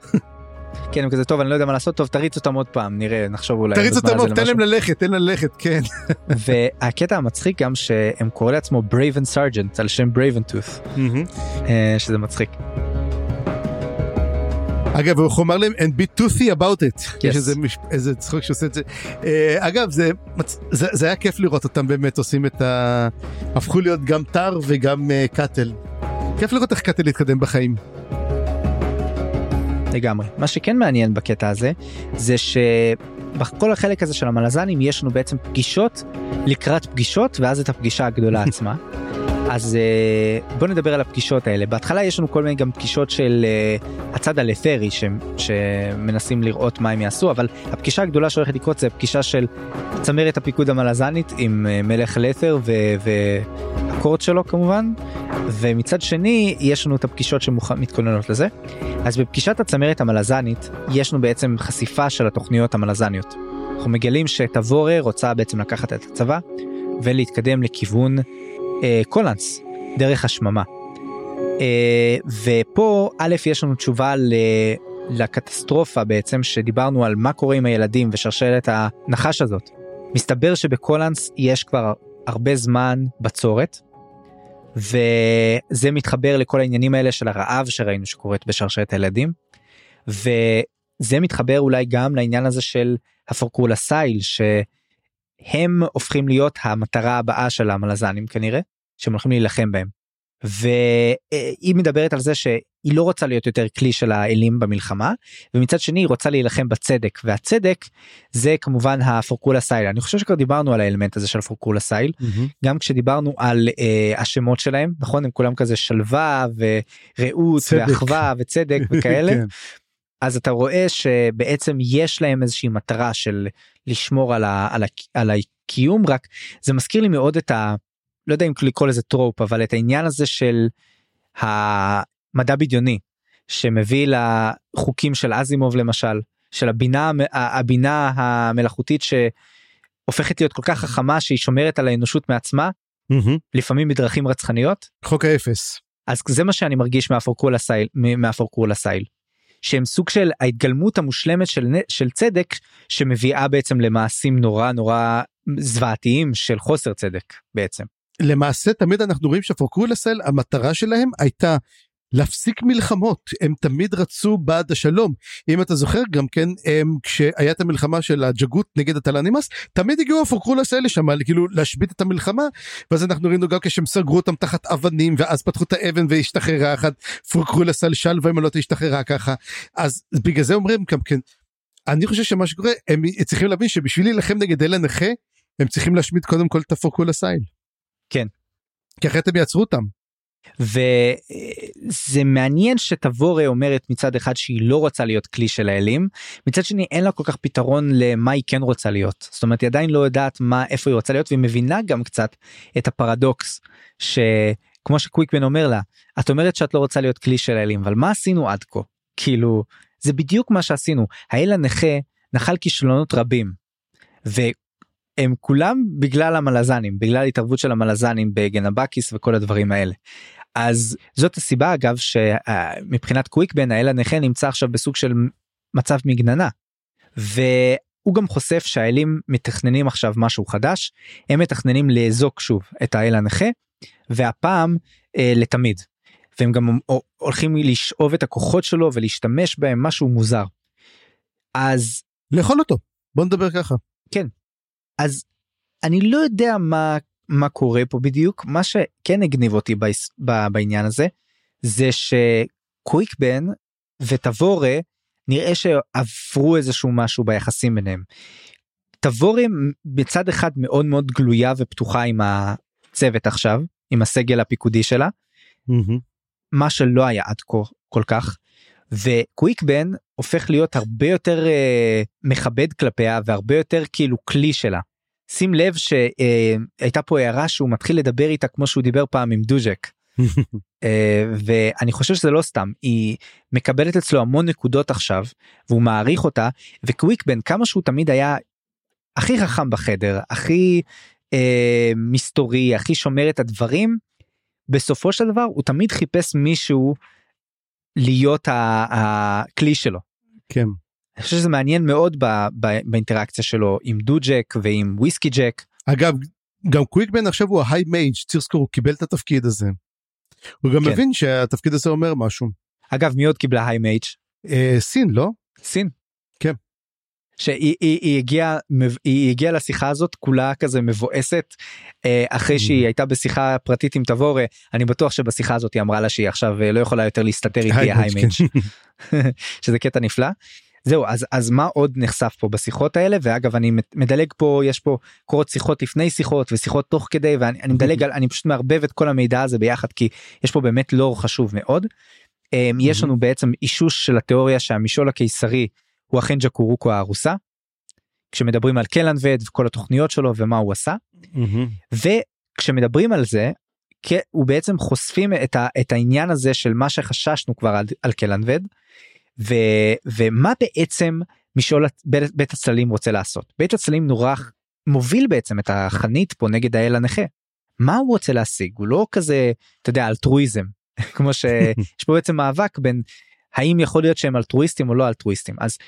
כן, הם כזה טוב, אני לא יודע מה לעשות, טוב, תריץ אותם עוד פעם, נראה, נחשוב אולי. תריץ אותם עוד, תן. להם ללכת, תן להם ללכת, כן. <laughs> והקטע המצחיק גם שהם קוראים לעצמו ברייבן sergeant על שם ברייבן טות', שזה מצחיק. אגב הוא אמר להם and be toothy about it יש Yes. איזה, מש... איזה צחוק שעושה את זה אה, אגב זה, זה זה היה כיף לראות אותם באמת עושים את ה... הפכו להיות גם טר וגם אה, קאטל. כיף לראות איך קאטל התקדם בחיים. לגמרי. מה שכן מעניין בקטע הזה, זה שבכל החלק הזה של המלזנים יש לנו בעצם פגישות לקראת פגישות, ואז את הפגישה הגדולה <laughs> עצמה. אז אה, בוא נדבר על הפגישות האלה. בהתחלה יש לנו כל מיני גם פגישות של אה, הצד הלת'רי שהם- שמנסים לראות מה הם יעשו, אבל הפגישה הגדולה שהולכת לקרות זה פגישה של צמרת הפיקוד המלזנית עם אה, מלך לת'ר ו- והקורט שלו כמובן, ומצד שני יש לנו את הפגישות שמתכוננות לזה. אז בפגישת הצמרת המלזנית יש לנו בעצם חשיפה של התוכניות המלזניות. אנחנו מגלים שתבורה רוצה בעצם לקחת את הצבא ולהתקדם לכיוון קולנס דרך השממה. אה, ופה א' יש לנו תשובה ל... לקטסטרופה בעצם שדיברנו על מה קורה עם הילדים ושרשרת הנחש הזאת. מסתבר שבקולנס יש כבר הרבה זמן בצורת וזה מתחבר לכל העניינים האלה של הרעב שראינו שקורית בשרשרת הילדים. וזה מתחבר אולי גם לעניין הזה של הפורקולסייל שהם הופכים להיות המטרה הבאה של המלזנים כנראה שהם הולכים להילחם בהם. והיא מדברת על זה שהיא לא רוצה להיות יותר כלי של האלים במלחמה ומצד שני היא רוצה להילחם בצדק והצדק זה כמובן הפורקולסייל אני חושב שכבר דיברנו על האלמנט הזה של הפורקולסייל גם כשדיברנו על אה, השמות שלהם נכון הם כולם כזה שלווה ורעות צדק. ואחווה וצדק <laughs> וכאלה כן. אז אתה רואה שבעצם יש להם איזושהי מטרה של לשמור על, ה, על, ה, על הקיום רק זה מזכיר לי מאוד את ה... לא יודע אם לקרוא לזה trope אבל את העניין הזה של המדע בדיוני שמביא לחוקים של אזימוב למשל של הבינה הבינה המלאכותית שהופכת להיות כל כך חכמה שהיא שומרת על האנושות מעצמה מהמם. לפעמים בדרכים רצחניות חוק האפס. אז זה מה שאני מרגיש מהפורקולסייל מהפורקולסייל שהם סוג של ההתגלמות המושלמת של, של צדק שמביאה בעצם למעשים נורא נורא זוועתיים של חוסר צדק בעצם. למעשה תמיד אנחנו רואים שהפורקולסל המטרה שלהם הייתה להפסיק מלחמות. הם תמיד רצו בעד השלום. אם אתה זוכר גם כן הם, כשהיה את המלחמה של הג'גות נגד הטלנימאס תמיד הגיעו הפורקולס האלה שם כאילו להשבית את המלחמה ואז אנחנו ראינו גם כשהם סגרו אותם תחת אבנים ואז פתחו את האבן והשתחררה אחת. פורקולס על שלווה אם לא השתחררה ככה. אז בגלל זה אומרים גם כן אני חושב שמה שקורה הם צריכים להבין שבשביל להילחם נגד אלה נכה הם צריכים להשמיד קודם כל את הפורקולס. כן. כי אחרת הם יעצרו אותם. וזה מעניין שתבורה אומרת מצד אחד שהיא לא רוצה להיות כלי של האלים מצד שני אין לה כל כך פתרון למה היא כן רוצה להיות זאת אומרת היא עדיין לא יודעת מה איפה היא רוצה להיות והיא מבינה גם קצת את הפרדוקס שכמו שקוויקמן אומר לה את אומרת שאת לא רוצה להיות כלי של האלים אבל מה עשינו עד כה כאילו זה בדיוק מה שעשינו האל הנכה נחל כישלונות רבים. והם כולם בגלל המלזנים בגלל התערבות של המלזנים בגנבקיס וכל הדברים האלה. אז זאת הסיבה אגב שמבחינת קוויקבן האל הנכה נמצא עכשיו בסוג של מצב מגננה. והוא גם חושף שהאלים מתכננים עכשיו משהו חדש הם מתכננים לאזוק שוב את האל הנכה והפעם אה, לתמיד. והם גם הולכים לשאוב את הכוחות שלו ולהשתמש בהם משהו מוזר. אז לאכול אותו בוא נדבר ככה. אז אני לא יודע מה מה קורה פה בדיוק מה שכן הגניב אותי בעס- ב- בעניין הזה זה שקוויקבן וטבורה נראה שעברו איזשהו משהו ביחסים ביניהם. טבורה מצד אחד מאוד מאוד גלויה ופתוחה עם הצוות עכשיו עם הסגל הפיקודי שלה מה שלא היה עד כה כל כך. וקוויקבן הופך להיות הרבה יותר אה, מכבד כלפיה והרבה יותר כאילו כלי שלה. שים לב שהייתה פה הערה שהוא מתחיל לדבר איתה כמו שהוא דיבר פעם עם דוז'ק. <laughs> אה, ואני חושב שזה לא סתם היא מקבלת אצלו המון נקודות עכשיו והוא מעריך אותה וקוויקבן כמה שהוא תמיד היה הכי חכם בחדר הכי אה, מסתורי הכי שומר את הדברים בסופו של דבר הוא תמיד חיפש מישהו להיות הכלי שלו. כן. אני חושב שזה מעניין מאוד ב, ב, באינטראקציה שלו עם דו-ג'ק ועם וויסקי ג'ק. אגב, גם קוויקבן עכשיו הוא ההיי מייג', צריך לזכור, הוא קיבל את התפקיד הזה. הוא גם כן. מבין שהתפקיד הזה אומר משהו. אגב, מי עוד קיבלה high mage? אה, סין, לא? סין. כן. שהיא היא, היא הגיעה היא הגיעה לשיחה הזאת כולה כזה מבואסת אה, אחרי שהיא הייתה בשיחה פרטית עם תבורה אני בטוח שבשיחה הזאת היא אמרה לה שהיא עכשיו אה, לא יכולה יותר להסתתר את ה high, ה high mage, mage שזה קטע נפלא. זהו אז אז מה עוד נחשף פה בשיחות האלה ואגב אני מדלג פה יש פה קורות שיחות לפני שיחות ושיחות תוך כדי ואני אני מדלג על אני פשוט מערבב את כל המידע הזה ביחד כי יש פה באמת לור חשוב מאוד. אמ, יש לנו בעצם אישוש של התיאוריה שהמשעול הקיסרי הוא אכן ג'קורוקו הארוסה. כשמדברים על קלנבד וכל התוכניות שלו ומה הוא עשה. וכשמדברים על זה הוא בעצם חושפים את, ה, את העניין הזה של מה שחששנו כבר על, על קלנבד ו, ומה בעצם משעול הת- בית, בית הצללים רוצה לעשות בית הצללים נורא מוביל בעצם את החנית פה נגד האל הנכה. מה הוא רוצה להשיג הוא לא כזה אתה יודע אלטרואיזם <laughs> כמו שיש פה בעצם מאבק בין האם יכול להיות שהם אלטרואיסטים או לא אלטרואיסטים אז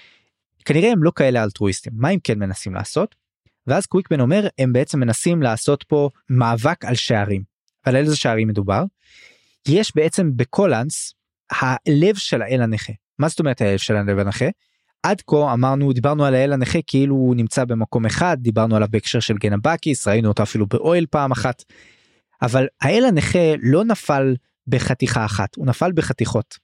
כנראה הם לא כאלה אלטרואיסטים מה הם כן מנסים לעשות. ואז קוויקבן אומר הם בעצם מנסים לעשות פה מאבק על שערים. ועל איזה שערים מדובר? יש בעצם בקולנס הלב של האל הנכה. מה זאת אומרת הלב של הלב הנכה? עד כה אמרנו דיברנו על האל הנכה כאילו הוא נמצא במקום אחד דיברנו עליו בהקשר של גנבקיס ראינו אותו אפילו באוהל פעם אחת. אבל האל הנכה לא נפל בחתיכה אחת הוא נפל בחתיכות.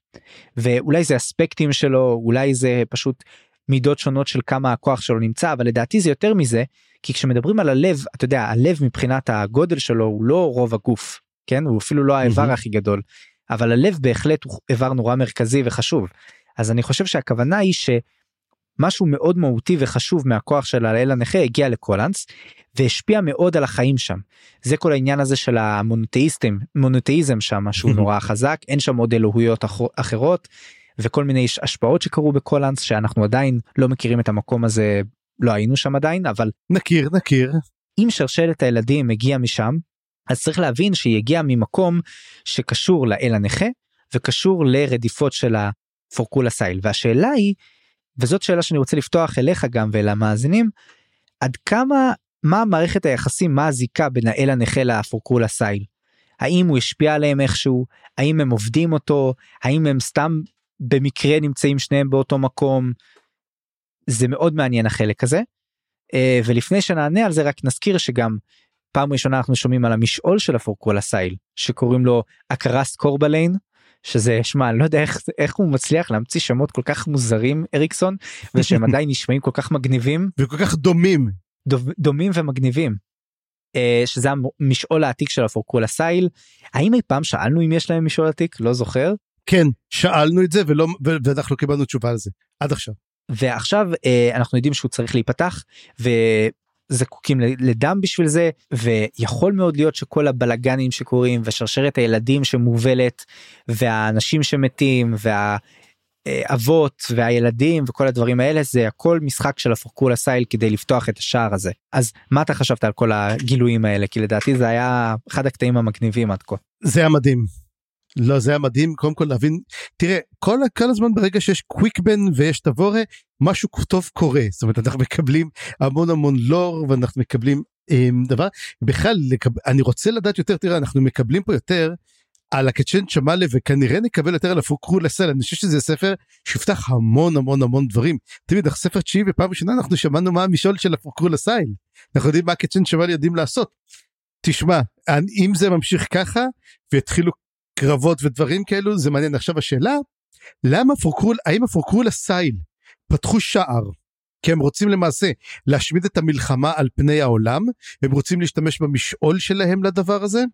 ואולי זה אספקטים שלו אולי זה פשוט מידות שונות של כמה הכוח שלו נמצא אבל לדעתי זה יותר מזה כי כשמדברים על הלב אתה יודע הלב מבחינת הגודל שלו הוא לא רוב הגוף כן הוא אפילו לא האיבר מהמם. הכי גדול אבל הלב בהחלט הוא איבר נורא מרכזי וחשוב אז אני חושב שהכוונה היא שמשהו מאוד מהותי וחשוב מהכוח של האל הנכה הגיע לקולנס והשפיע מאוד על החיים שם זה כל העניין הזה של המונותאיסטים מונותאיזם שם שהוא <laughs> נורא חזק אין שם עוד אלוהויות אח- אחרות וכל מיני הש- השפעות שקרו בקולנס שאנחנו עדיין לא מכירים את המקום הזה לא היינו שם עדיין אבל נכיר, נכיר. אם שרשרת הילדים הגיעה משם אז צריך להבין שהיא הגיעה ממקום שקשור לאל הנכה וקשור לרדיפות של הפורקולה סייל והשאלה היא וזאת שאלה שאני רוצה לפתוח אליך גם ולמאזינים עד כמה מה מערכת היחסים מה הזיקה בין האל הנכה לפורקולה סייל. האם הוא השפיע עליהם איכשהו האם הם עובדים אותו האם הם סתם במקרה נמצאים שניהם באותו מקום. זה מאוד מעניין החלק הזה. אה, ולפני שנענה על זה רק נזכיר שגם פעם ראשונה אנחנו שומעים על המשעול של הפורקולה סייל שקוראים לו אקרסט קורבליין שזה שמע אני לא יודע איך איך הוא מצליח להמציא שמות כל כך מוזרים אריקסון ושהם <laughs> עדיין נשמעים כל כך מגניבים וכל כך דומים. דוב- דומים ומגניבים. אה, שזה המשעול העתיק של הפורקולה סייל האם אי פעם שאלנו אם יש להם משעול עתיק לא זוכר כן, שאלנו את זה ולא, ו- ואנחנו קיבלנו תשובה על זה. עד עכשיו. ועכשיו אה, אנחנו יודעים שהוא צריך להיפתח וזקוקים ל- לדם בשביל זה ויכול מאוד להיות שכל הבלגנים שקורים ושרשרת הילדים שמובלת והאנשים שמתים והאבות והילדים וכל הדברים האלה זה הכל משחק של הפורקולה סייל כדי לפתוח את השער הזה אז מה אתה חשבת על כל הגילויים האלה כי לדעתי זה היה אחד הקטעים המגניבים עד כה. זה היה מדהים. לא זה היה מדהים קודם כל להבין תראה כל כל הזמן ברגע שיש קוויקבן ויש תבורה משהו טוב קורה. זאת אומרת אנחנו מקבלים המון המון לור ואנחנו מקבלים אמ, דבר. בכלל לקב... אני רוצה לדעת יותר תראה אנחנו מקבלים פה יותר על הקצ'ן צ'מאלה וכנראה נקבל יותר על הפוקרו לסל. אני חושב שזה ספר שיפתח המון המון המון דברים. תמיד אנחנו ספר תשיעי ופעם ראשונה אנחנו שמענו מה המשעול של הפוקרו לסייל. אנחנו יודעים מה הקצ'ן צ'מאלה יודעים לעשות. תשמע אם זה ממשיך ככה ויתחילו קרבות ודברים כאלו זה מעניין. עכשיו השאלה למה פורקרול האם הפורקרול הסייל פתחו שער? כי הם רוצים למעשה להשמיד את המלחמה על פני העולם הם רוצים להשתמש במשעול שלהם לדבר הזה?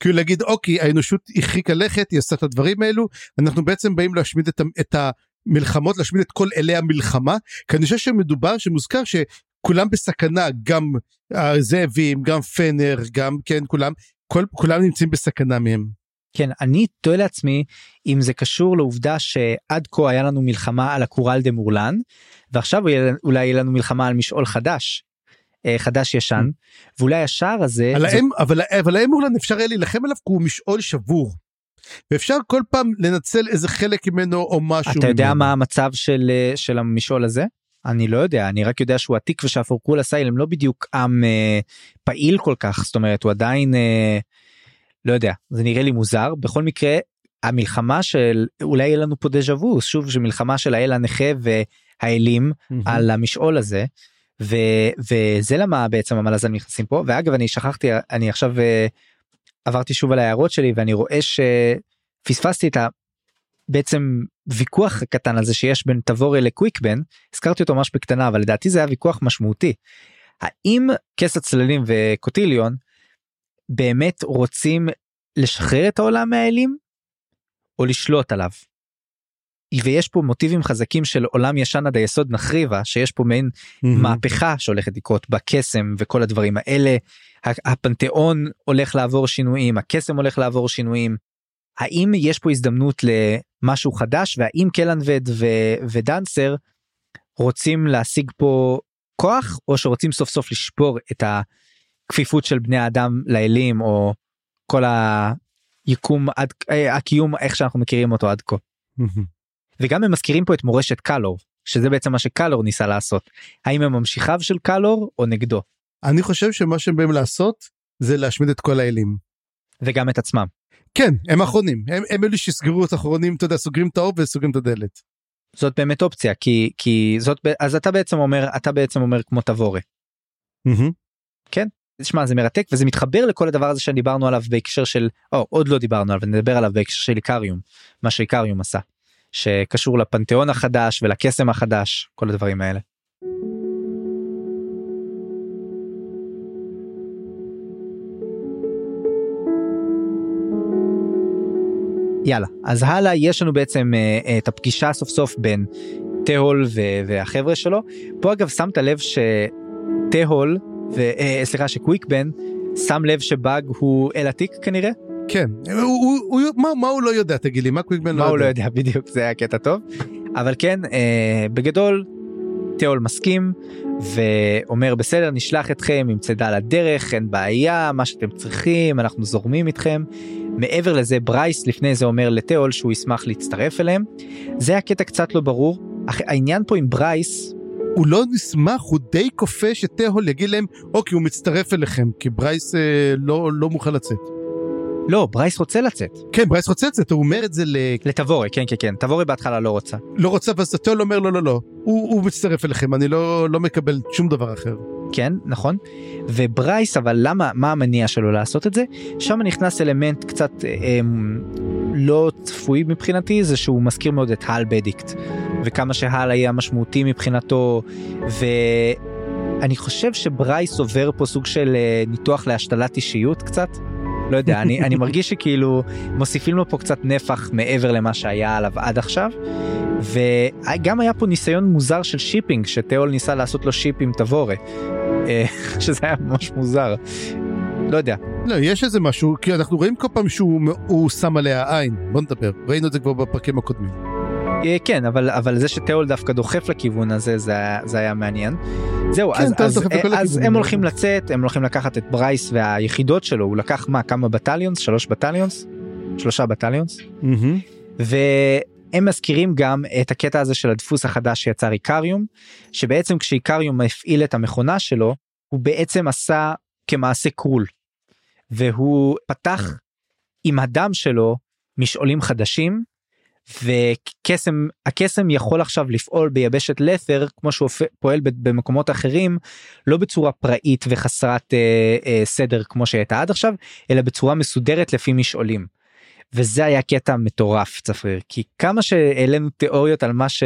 כאילו להגיד אוקיי האנושות הרחיקה לכת היא עושה את הדברים האלו אנחנו בעצם באים להשמיד את, את המלחמות להשמיד את כל אלי המלחמה. כי אני חושב שמדובר שמוזכר שכולם בסכנה גם הזאבים גם פנר גם כן כולם כל, כולם נמצאים בסכנה מהם. כן אני תוהה לעצמי אם זה קשור לעובדה שעד כה היה לנו מלחמה על הקורל דה מורלן ועכשיו אולי יהיה לנו מלחמה על משעול חדש. אה, חדש ישן ואולי השער הזה על זה- האם אבל אבל האם מורלן אפשר היה להילחם עליו כי הוא משעול שבור. ואפשר כל פעם לנצל איזה חלק ממנו או משהו. אתה יודע ממנו. מה המצב של, אה, של המשעול הזה? אני לא יודע, אני רק יודע שהוא עתיק ושהפורקול הסייל הם לא בדיוק עם אה, פעיל כל כך, זאת אומרת הוא עדיין, אה, לא יודע, זה נראה לי מוזר. בכל מקרה, המלחמה של, אולי יהיה לנו פה דז'ה וו, שוב, שמלחמה של האל הנכה והאלים מהמם. על המשעול הזה. ו, וזה למה בעצם המלאזן נכנסים פה ואגב אני שכחתי אני עכשיו אה, עברתי שוב על ההערות שלי ואני רואה שפספסתי את ה... בעצם ויכוח הקטן הזה שיש בין תבורי לקוויקבן הזכרתי אותו ממש בקטנה אבל לדעתי זה היה ויכוח משמעותי. האם כס הצללים וקוטיליון באמת רוצים לשחרר את העולם מהאלים או לשלוט עליו. ויש פה מוטיבים חזקים של עולם ישן עד היסוד נחריבה שיש פה מעין מהמם. מהפכה שהולכת לקרות בקסם וכל הדברים האלה. הפנתיאון הולך לעבור שינויים, הקסם הולך לעבור שינויים. האם יש פה הזדמנות למשהו חדש והאם קלנבד ו- ודנסר רוצים להשיג פה כוח או שרוצים סוף סוף לשבור את הכפיפות של בני האדם לאלים או כל היקום עד אה, הקיום איך שאנחנו מכירים אותו עד כה. וגם הם מזכירים פה את מורשת קלור שזה בעצם מה שקלור ניסה לעשות האם הם ממשיכיו של קלור או נגדו אני חושב שמה שהם באים לעשות זה להשמיד את כל האלים. וגם את עצמם. כן הם האחרונים הם, הם אלו שיסגרו את האחרונים אתה יודע סוגרים את האור וסוגרים את הדלת. זאת באמת אופציה כי כי זאת אז אתה בעצם אומר אתה בעצם אומר כמו תבורי. מהמם. שמע זה מרתק וזה מתחבר לכל הדבר הזה שדיברנו עליו בהקשר של או עוד לא דיברנו עליו נדבר עליו בהקשר של איקריום מה שאיקריום עשה שקשור לפנתיאון החדש ולקסם החדש כל הדברים האלה. יאללה אז הלאה יש לנו בעצם אה, אה, את הפגישה סוף סוף בין תהול והחבר'ה שלו פה אגב שמת לב שתהול וסליחה שקוויקבן שם לב שבאג הוא אל עתיק כנראה? כן. הוא, הוא, הוא, מה, מה הוא לא יודע תגיד לי? מה קוויקבן מה הוא לא יודע? <laughs> בדיוק זה היה קטע טוב. אבל כן אה, בגדול תיאול מסכים ואומר בסדר נשלח אתכם עם צידה לדרך אין בעיה מה שאתם צריכים אנחנו זורמים איתכם. מעבר לזה ברייס לפני זה אומר לתיאול שהוא ישמח להצטרף אליהם. זה הקטע קצת לא ברור. אך העניין פה עם ברייס הוא לא נשלח הוא די כופה שתהול יגיד להם אוקיי הוא מצטרף אליכם כי ברייס אה, לא לא מוכן לצאת. לא ברייס רוצה לצאת כן ברייס רוצה לצאת הוא אומר את זה ל... לתבורי כן כן כן תבורי בהתחלה לא רוצה לא רוצה ואז תהול אומר לא לא לא הוא, הוא מצטרף אליכם אני לא לא מקבל שום דבר אחר. כן נכון וברייס אבל למה מה המניע שלו לעשות את זה שם נכנס אלמנט קצת אה, לא צפוי מבחינתי זה שהוא מזכיר מאוד את הל בדיקט וכמה שהל היה משמעותי מבחינתו ואני חושב שברייס עובר פה סוג של אה, ניתוח להשתלת אישיות קצת. לא יודע אני אני מרגיש שכאילו מוסיפים לו פה קצת נפח מעבר למה שהיה עליו עד עכשיו. וגם היה פה ניסיון מוזר של shipping שתהול ניסה לעשות לו ship עם תבורי. אה, <laughs> שזה היה ממש מוזר. לא יודע לא יש איזה משהו כי אנחנו רואים כל פעם שהוא הוא שם עליה עין בוא נדבר ראינו את זה כבר בפרקים הקודמים. אה, כן אבל אבל זה שתהול דווקא דוחף לכיוון הזה זה זה היה מעניין. זהו כן, אז, אז, אז. הם הולכים לצאת הם הולכים לקחת את ברייס והיחידות שלו הוא לקח מה כמה battalions שלוש battalions שלושה battalions מהמם. והם מזכירים גם את הקטע הזה של הדפוס החדש שיצר איקריום שבעצם כשאיקריום הפעיל את המכונה שלו הוא בעצם עשה כמעשה קרול. והוא פתח עם הדם שלו משעולים חדשים וקסם הקסם יכול עכשיו לפעול ביבשת לת'ר כמו שהוא פועל במקומות אחרים לא בצורה פראית וחסרת אה, אה, סדר כמו שהייתה עד עכשיו אלא בצורה מסודרת לפי משעולים. וזה היה קטע מטורף צפריר כי כמה שהעלינו תיאוריות על מה ש...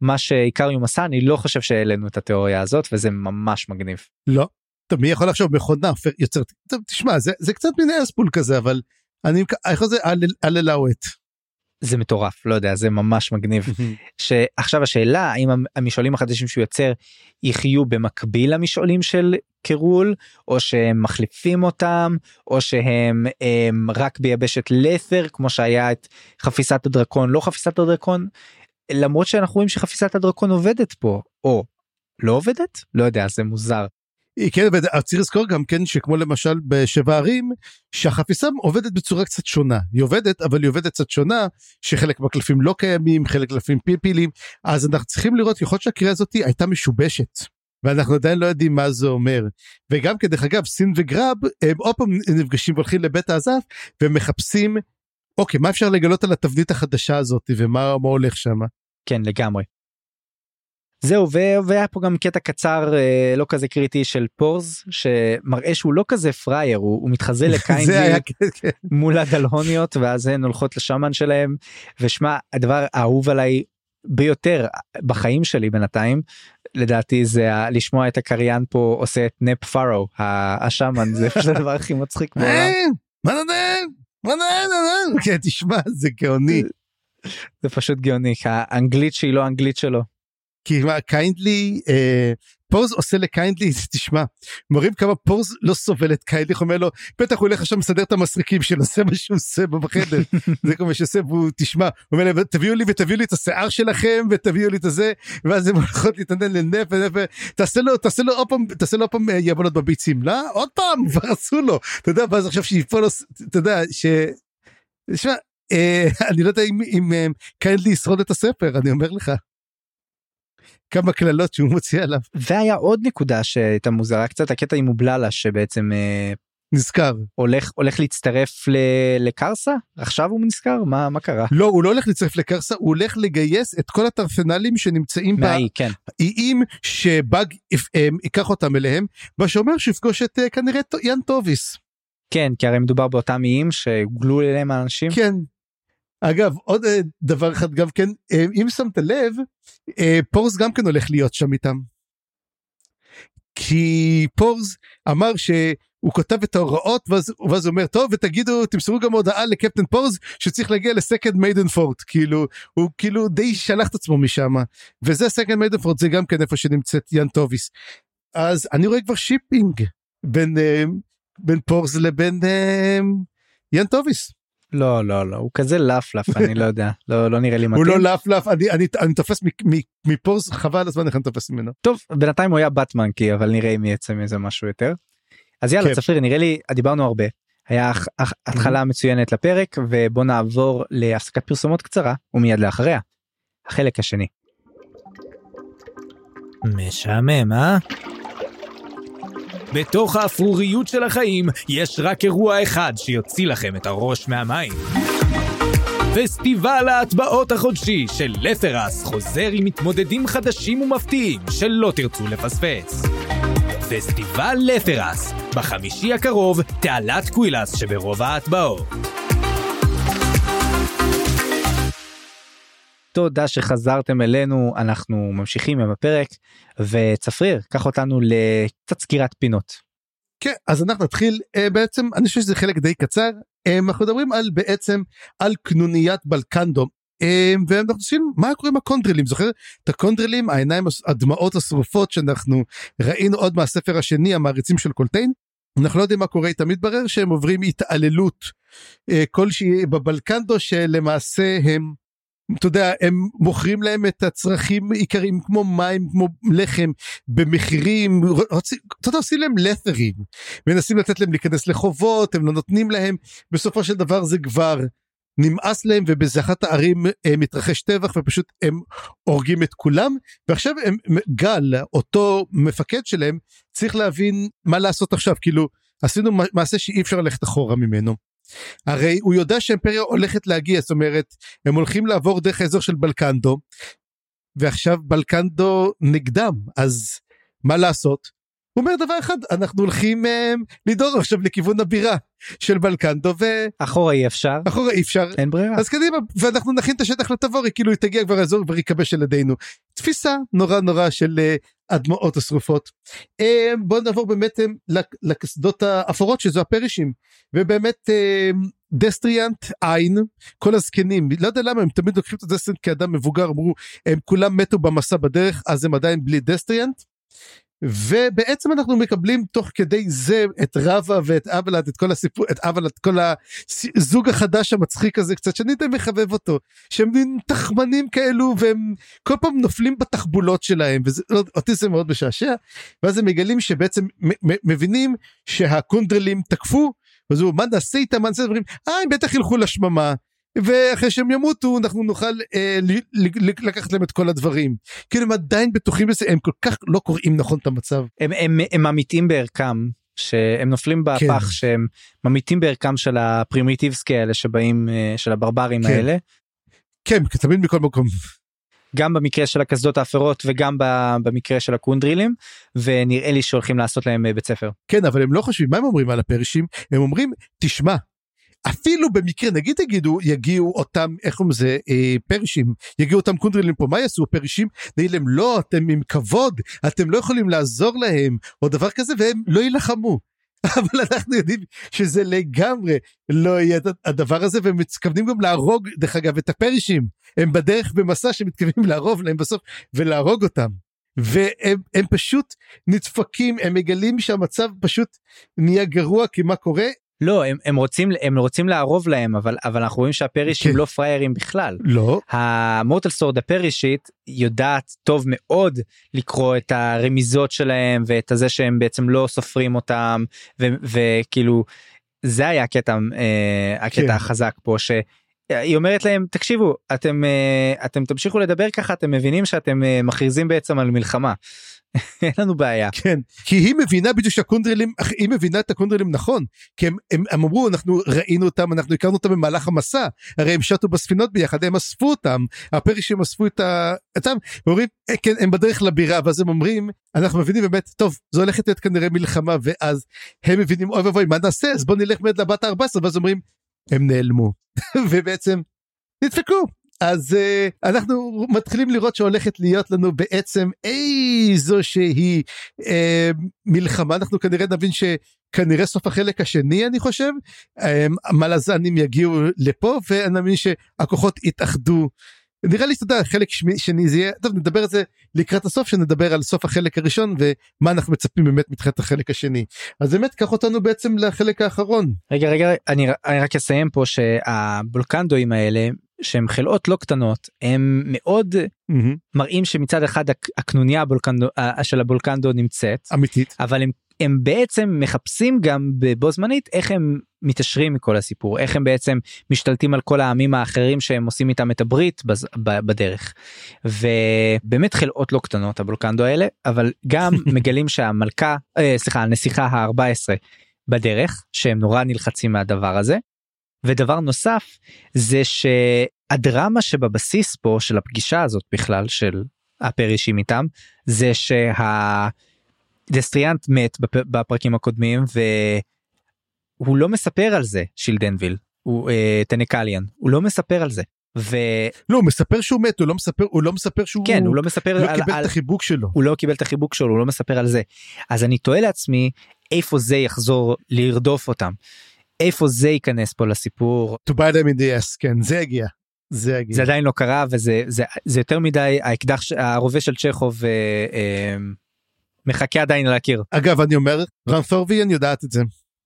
מה שאיקריום עשה אני לא חושב שהעלינו את התיאוריה הזאת וזה ממש מגניב. לא. טוב, מי יכול לחשוב מכונה יוצרת תשמע זה זה קצת מין ארספול כזה אבל אני איך זה על אלאוט. זה מטורף לא יודע זה ממש מגניב. <laughs> שעכשיו השאלה האם המ- המשעולים החדשים שהוא יוצר יחיו במקביל למשעולים של קירול או שהם מחליפים אותם או שהם הם, רק ביבשת לת'ר כמו שהיה את חפיסת הדרקון לא חפיסת הדרקון? למרות שאנחנו רואים שחפיסת הדרקון עובדת פה או לא עובדת? לא יודע זה מוזר כן, צריך לזכור גם כן שכמו למשל בשבע ערים, שהחפיסה עובדת בצורה קצת שונה. היא עובדת, אבל היא עובדת קצת שונה, שחלק מהקלפים לא קיימים, חלק קלפים פלפילים, אז אנחנו צריכים לראות, יכול להיות שהקריאה הזאת הייתה משובשת. ואנחנו עדיין לא יודעים מה זה אומר. וגם כדרך אגב, סין וגרב, הם עוד פעם נפגשים והולכים לבית האזף, ומחפשים, אוקיי, מה אפשר לגלות על התבנית החדשה הזאת, ומה הולך שם. כן, לגמרי. זהו והיה פה גם קטע קצר אה, לא כזה קריטי של פורס שמראה שהוא לא כזה פראייר הוא, הוא מתחזה <laughs> לקיינדלי כן. מול הדלהוניות ואז הן הולכות לשמן שלהם ושמע הדבר האהוב עליי ביותר בחיים שלי בינתיים לדעתי זה לשמוע את הקריין פה עושה את נפ פארו השמאן זה <laughs> פשוט הדבר הכי מצחיק בעולם. תשמע זה גאוני. זה פשוט גאוני האנגלית שהיא לא אנגלית שלו. כי מה קיינדלי אה, פורז עושה לקיינדלי <laughs> תשמע מראים כמה פורז לא סובל את קיינדלי אומר לו בטח הוא ילך עכשיו מסדר את המסרקים שלו זה מה שהוא עושה בחדר. <laughs> זה כל מה שעושה והוא תשמע הוא אומר להם תביאו לי ותביאו לי את השיער שלכם ותביאו לי את הזה ואז הם הולכות להתנדן ונף תעשה לו תעשה לו עוד פעם תעשה לו עוד פעם אה, יבונות בביצים לא עוד פעם <laughs> כבר עשו לו. אתה יודע ואז עכשיו שיפול אתה יודע ש... תשמע אה, אני לא יודע אם קיינדלי ישרוד את הספר אני אומר לך. כמה קללות שהוא מוציא עליו. והיה עוד נקודה שהייתה מוזרה קצת הקטע עם מובללה שבעצם אה, נזכר הולך הולך להצטרף ל, לקרסה עכשיו הוא נזכר מה מה קרה לא הוא לא הולך להצטרף לקרסה הוא הולך לגייס את כל הטרפנלים שנמצאים באיים כן. שבאג אה, ייקח אותם אליהם מה שאומר שיפגוש את אה, כנראה יאן טוביס. כן כי הרי מדובר באותם איים שהוגלו אליהם האנשים כן אגב עוד אה, דבר אחד גם כן אה, אם שמת לב אה, פורס גם כן הולך להיות שם איתם. כי פורס אמר שהוא כותב את ההוראות ואז, ואז הוא אומר טוב ותגידו תמסרו גם הודעה לקפטן פורס שצריך להגיע לסקנד מיידן פורט כאילו הוא כאילו די שלח את עצמו משם וזה סקנד מיידן פורט זה גם כן איפה שנמצאת יאן טוביס. אז אני רואה כבר שיפינג בין בין פורס לבין יאן טוביס. לא לא לא הוא כזה לפלף אני לא יודע לא לא נראה לי מתאים. הוא לא לפלף אני אני אני תופס מפה חבל הזמן איך אני תופס ממנו. טוב בינתיים הוא היה באטמנקי אבל נראה אם יצא מזה משהו יותר. אז יאללה כן. צפיר נראה לי דיברנו הרבה היה התחלה מצוינת לפרק ובוא נעבור להפסקת פרסומות קצרה ומיד לאחריה. החלק השני. משעמם אה? בתוך האפרוריות של החיים יש רק אירוע אחד שיוציא לכם את הראש מהמים. פסטיבל ההטבעות החודשי של לפרס חוזר עם מתמודדים חדשים ומפתיעים שלא תרצו לפספס. פסטיבל לפרס, בחמישי הקרוב, תעלת קווילס שברוב ההטבעות. תודה שחזרתם אלינו אנחנו ממשיכים עם הפרק. וצפריר קח אותנו לקצת סגירת פינות. כן אז אנחנו נתחיל uh, בעצם אני חושב שזה חלק די קצר. um, אנחנו מדברים על בעצם על קנוניית בלקנדו um, ואנחנו עושים מה קורה עם הקונדרלים זוכר? את הקונדרלים העיניים הדמעות השרופות שאנחנו ראינו עוד מהספר השני המעריצים של קולטיין. אנחנו לא יודעים מה קורה איתם מתברר שהם עוברים התעללות כלשהי בבלקנדו שלמעשה הם אתה יודע הם מוכרים להם את הצרכים עיקריים כמו מים כמו לחם במחירים אתה יודע עושים להם לת'רים מנסים לתת להם להיכנס לחובות הם לא נותנים להם. בסופו של דבר זה כבר נמאס להם ובזה אחת הערים אה, מתרחש טבח ופשוט הם הורגים את כולם. ועכשיו הם גל אותו מפקד שלהם צריך להבין מה לעשות עכשיו. כאילו עשינו מעשה שאי אפשר ללכת אחורה ממנו. הרי הוא יודע שהאימפריה הולכת להגיע זאת אומרת הם הולכים לעבור דרך האזור של בלקנדו ועכשיו בלקנדו נגדם אז מה לעשות. הוא אומר דבר אחד אנחנו הולכים אה, לדור עכשיו לכיוון הבירה של בולקנדו ו... אחורה אי אפשר. אחורה אי אפשר. אין ברירה. אז קדימה ואנחנו נכין את השטח לטבור כאילו היא תגיע כבר לאזור כבר ייכבש על ידינו. תפיסה נורא נורא של uh, הדמעות השרופות. Uh, בוא נעבור באמת uh, לקסדות האפורות שזו הפרישים ובאמת uh, destriant עין כל הזקנים לא יודע למה הם תמיד לוקחים את ה destriant כאדם מבוגר אמרו הם כולם מתו במסע בדרך אז הם עדיין בלי destriant. ובעצם אנחנו מקבלים תוך כדי זה את רבה ואת אבלד את כל הסיפור את אבלד את כל הזוג החדש המצחיק הזה קצת שאני די מחבב אותו שהם מין תחמנים כאלו והם כל פעם נופלים בתחבולות שלהם ואותי זה מאוד משעשע. ואז הם מגלים שבעצם מבינים שהקונדרלים תקפו אז הוא מה נעשה איתם? מה נעשה? דברים אה הם בטח ילכו לשממה ואחרי שהם ימותו אנחנו נוכל אה, לקחת להם את כל הדברים. כאילו הם עדיין בטוחים בזה הם כל כך לא קוראים נכון את המצב. הם, הם, הם ממעיטים בערכם שהם נופלים בפח כן. שהם ממעיטים בערכם של ה primitives כאלה שבאים אה, של הברברים כן. האלה. כן תמיד מכל מקום. גם במקרה של הקסדות האפורות וגם במקרה של הקונדרילים ונראה לי שהולכים לעשות להם אה, בית ספר. כן אבל הם לא חושבים מה הם אומרים על הפרישים הם אומרים תשמע אפילו במקרה נגיד תגידו יגיעו אותם איך קוראים לזה אה, פרשים יגיעו אותם קונדרילים פה מה יעשו פרשים נגיד להם לא אתם עם כבוד אתם לא יכולים לעזור להם או דבר כזה והם לא יילחמו. <laughs> אבל אנחנו יודעים שזה לגמרי לא יהיה הדבר הזה והם מתכוונים גם להרוג דרך אגב את הפרשים הם בדרך במסע שמתכוונים להרוג להם בסוף ולהרוג אותם. והם פשוט נדפקים הם מגלים שהמצב פשוט נהיה גרוע כי מה קורה לא הם, הם רוצים הם רוצים לערוב להם אבל אבל אנחנו רואים שהפרישים כן. לא פריירים בכלל לא המורטל סורד הפרישית יודעת טוב מאוד לקרוא את הרמיזות שלהם ואת הזה שהם בעצם לא סופרים אותם וכאילו זה היה הקטע אה, הקטע כן. החזק פה ש. היא אומרת להם תקשיבו אתם אה, אתם תמשיכו לדבר ככה אתם מבינים שאתם אה, מכריזים בעצם על מלחמה <laughs> אין לנו בעיה. כן, כי היא מבינה בדיוק שהקונדרלים, היא מבינה את הקונדרלים נכון, כי הם, הם, הם אמרו אנחנו ראינו אותם, אנחנו הכרנו אותם במהלך המסע, הרי הם שטו בספינות ביחד, הם אספו אותם, הפרישים אספו את ה... אותם, אומרים, אה, כן, הם בדרך לבירה, ואז הם אומרים, אנחנו מבינים באמת, טוב, זו הולכת להיות כנראה מלחמה, ואז הם מבינים, אוי ואבוי, מה נעשה? אז בוא נלך באמת לבת ה-14, ואז אומרים, הם נעלמו, <laughs> ובעצם נדפקו, אז uh, אנחנו מתחילים לראות שהולכת להיות לנו בעצם איזו שהיא uh, מלחמה. אנחנו כנראה נבין שכנראה סוף החלק השני אני חושב. um, המלזנים יגיעו לפה ואני מאמין שהכוחות יתאחדו. נראה לי שאתה יודע חלק שני זה יהיה טוב נדבר על זה לקראת הסוף שנדבר על סוף החלק הראשון ומה אנחנו מצפים באמת מתחילת החלק השני אז באמת קח אותנו בעצם לחלק האחרון. רגע רגע אני, אני רק אסיים פה שהבולקנדואים האלה שהם חלאות לא קטנות הם מאוד mm-hmm. מראים שמצד אחד הקנוניה הבולקנדו, של הבולקנדו נמצאת אמיתית אבל הם, הם בעצם מחפשים גם בו זמנית איך הם מתעשרים מכל הסיפור איך הם בעצם משתלטים על כל העמים האחרים שהם עושים איתם את הברית בז, ב, בדרך. ובאמת חלאות לא קטנות הבולקנדו האלה אבל גם <laughs> מגלים שהמלכה אה, סליחה הנסיכה ה-14 בדרך שהם נורא נלחצים מהדבר הזה. ודבר נוסף זה שהדרמה שבבסיס פה של הפגישה הזאת בכלל של הפרישים איתם זה שהדסטריאנט מת בפרקים הקודמים והוא לא מספר על זה שילדנביל הוא אה, טנקליאן הוא לא מספר על זה. ו... לא הוא מספר שהוא מת הוא לא מספר הוא לא מספר שהוא כן הוא לא מספר לא על, קיבל על... את החיבוק שלו הוא לא קיבל את החיבוק שלו הוא לא מספר על זה אז אני תוהה לעצמי איפה זה יחזור לרדוף אותם איפה זה ייכנס פה לסיפור. To buy them in the ass, כן, זה הגיע. זה הגיע. זה עדיין לא קרה וזה זה, זה יותר מדי האקדח הרובה של צ'כוב אה, אה, מחכה עדיין להכיר. אגב אני אומר רנתורביאן יודעת את זה.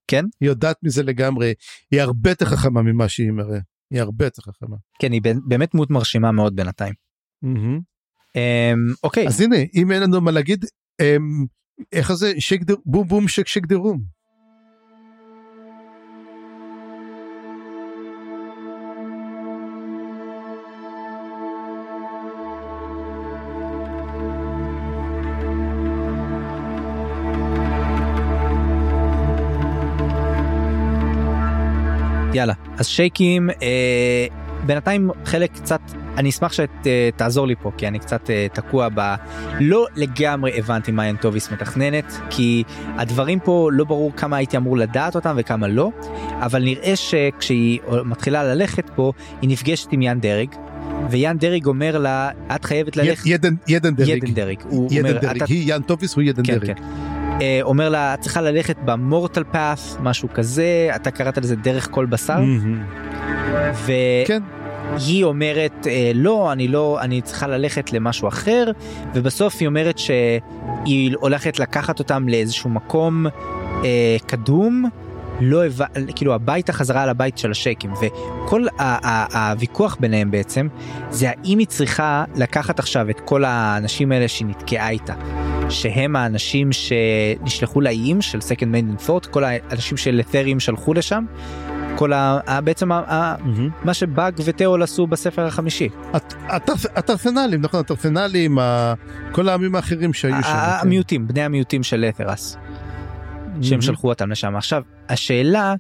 כן? היא יודעת מזה לגמרי היא הרבה יותר חכמה ממה שהיא מראה. היא הרבה יותר חכמה. כן היא באמת דמות מרשימה מאוד בינתיים. אה, אוקיי. אז הנה אם אין לנו מה להגיד אה, איך זה דה בום בום שק שק דה אז שייקים אה, בינתיים חלק קצת אני אשמח שתעזור לי פה כי אני קצת אה, תקוע ב... לא לגמרי הבנתי מה יאן טוביס מתכננת כי הדברים פה לא ברור כמה הייתי אמור לדעת אותם וכמה לא אבל נראה שכשהיא מתחילה ללכת פה היא נפגשת עם יאן דרג ויאן דרג אומר לה את חייבת ללכת ידן ידן דרג ידן דרג הוא ידן אומר, דרג אתה... היא יאן טוביס הוא ידן כן, דרג. כן. אה, אומר לה צריכה ללכת ב mortal path משהו כזה אתה קראת לזה דרך כל בשר. ו... כן. היא אומרת אה, לא אני לא אני צריכה ללכת למשהו אחר ובסוף היא אומרת שהיא הולכת לקחת אותם לאיזשהו מקום אה, קדום לא הבא, כאילו הביתה חזרה על הבית של השייקים וכל הוויכוח ביניהם בעצם זה האם היא צריכה לקחת עכשיו את כל האנשים האלה שהיא נתקעה איתה שהם האנשים שנשלחו לאיים של second main and thought כל האנשים של אתרים שלחו לשם כל ה... בעצם ה... mm-hmm. מה שבאג וטאול עשו בספר החמישי. הטרפנלים נכון הטרפנלים כל העמים האחרים שהיו שם. כן. המיעוטים בני המיעוטים של לת'רס. שהם שלחו אותם לשם עכשיו השאלה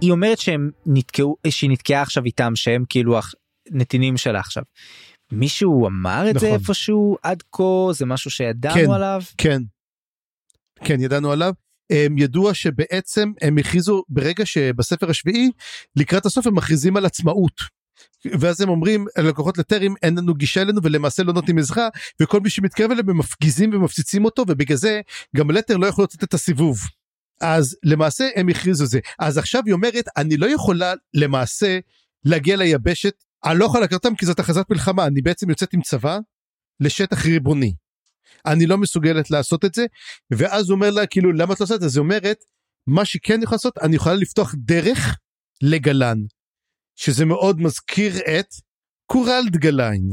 היא אומרת שהם נתקעו שהיא נתקעה עכשיו איתם שהם כאילו נתינים שלה עכשיו. מישהו אמר את נכון. זה איפשהו עד כה זה משהו שידענו כן, עליו כן כן ידענו עליו הם ידוע שבעצם הם הכריזו ברגע שבספר השביעי לקראת הסוף הם מכריזים על עצמאות. ואז הם אומרים ללקוחות לטרים אין לנו גישה אלינו ולמעשה לא נותנים עזרה וכל מי שמתקרב אליהם הם מפגיזים ומפציצים אותו ובגלל זה גם לטר לא יכול לתת את הסיבוב. אז למעשה הם הכריזו זה אז עכשיו היא אומרת אני לא יכולה למעשה להגיע ליבשת אני לא יכולה לקראת אותם כי זאת הכרזת מלחמה אני בעצם יוצאת עם צבא לשטח ריבוני. אני לא מסוגלת לעשות את זה ואז הוא אומר לה כאילו למה את לא עושה את זה אז היא אומרת מה שכן יכול לעשות אני יכולה לפתוח דרך לגלן שזה מאוד מזכיר את קורלד גליין.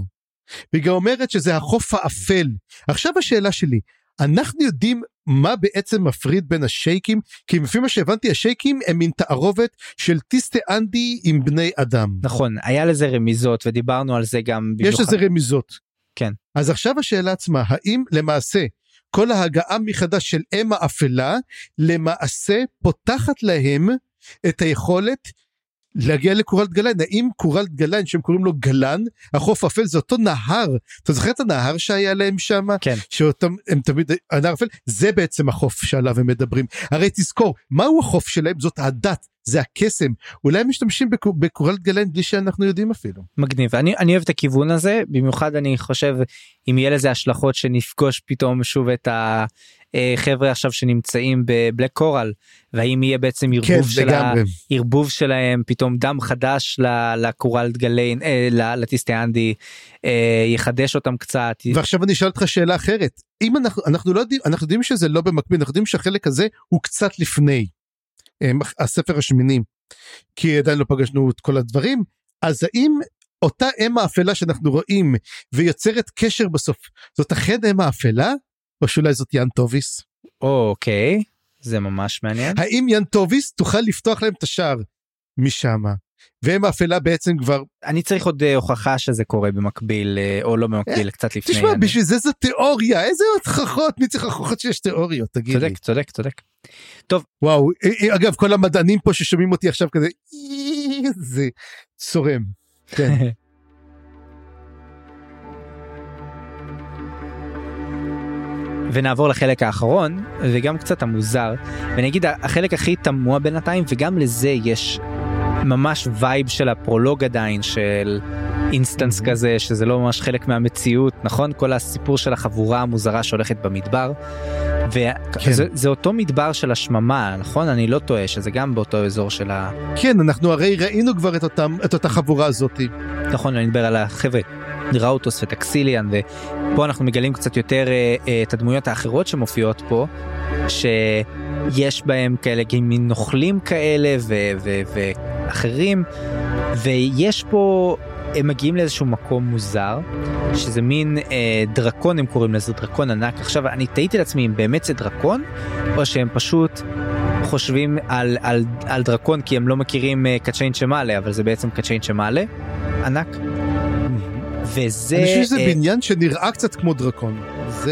והיא גם אומרת שזה החוף האפל עכשיו השאלה שלי אנחנו יודעים מה בעצם מפריד בין השייקים כי לפי מה שהבנתי השייקים הם מין תערובת של טיסטה אנדי עם בני אדם. נכון היה לזה רמיזות ודיברנו על זה גם במיוחד. יש לזה רמיזות. כן. אז עכשיו השאלה עצמה האם למעשה כל ההגעה מחדש של אם האפלה למעשה פותחת להם את היכולת להגיע לקורלד גלן האם קורלד גלן שהם קוראים לו גלן החוף אפל זה אותו נהר. אתה זוכר את הנהר שהיה להם שם? כן. שאותם הם תמיד הנהר אפל זה בעצם החוף שעליו הם מדברים. הרי תזכור מהו החוף שלהם? זאת הדת זה הקסם אולי משתמשים בקורלד גלן בלי שאנחנו יודעים אפילו. מגניב אני אני אוהב את הכיוון הזה במיוחד אני חושב אם יהיה לזה השלכות שנפגוש פתאום שוב את החבר'ה עכשיו שנמצאים בבלק קורל והאם יהיה בעצם ערבוב כן, של הערבוב שלהם פתאום דם חדש לקורלד גליין אה, לטיסטיאנדי אה, יחדש אותם קצת. ועכשיו אני אשאל אותך שאלה אחרת אם אנחנו אנחנו לא יודעים אנחנו יודעים שזה לא במקביל אנחנו יודעים שהחלק הזה הוא קצת לפני. הספר השמיני כי עדיין לא פגשנו את כל הדברים אז האם אותה אם האפלה שאנחנו רואים ויוצרת קשר בסוף זאת אכן אם האפלה או שאולי זאת יאן טוביס. אוקיי זה ממש מעניין האם יאן טוביס תוכל לפתוח להם את השער משמה והם האפלה בעצם כבר אני צריך עוד uh, הוכחה שזה קורה במקביל uh, או לא במקביל קצת לפני. תשמע. בשביל זה זו תיאוריה איזה הוכחות מי צריך הוכחות שיש תיאוריות תגיד צודק. צודק צודק טוב וואו אגב כל המדענים פה ששומעים אותי עכשיו כזה זה צורם. כן. <laughs> ונעבור לחלק האחרון וגם קצת המוזר ואני אגיד החלק הכי תמוה בינתיים וגם לזה יש ממש vibe של הפרולוג עדיין של instance כזה שזה לא ממש חלק מהמציאות נכון כל הסיפור של החבורה המוזרה שהולכת במדבר. וזה כן. אותו מדבר של השממה נכון אני לא טועה שזה גם באותו אזור של ה... כן אנחנו הרי ראינו כבר את אותם את אותה חבורה הזאתי. נכון אני מדבר על החבר'ה ראוטוס וטקסיליאן ופה אנחנו מגלים קצת יותר אה, אה, את הדמויות האחרות שמופיעות פה שיש בהם כאלה מין נוכלים כאלה ואחרים ויש פה הם מגיעים לאיזשהו מקום מוזר שזה מין אה, דרקון הם קוראים לזה דרקון ענק עכשיו אני תהיתי לעצמי אם באמת זה דרקון או שהם פשוט חושבים על, על, על דרקון כי הם לא מכירים אה, קצ'יין שמאלה אבל זה בעצם קצ'יין שמאלה ענק. וזה אני חושב שזה אה, בניין שנראה קצת כמו דרקון.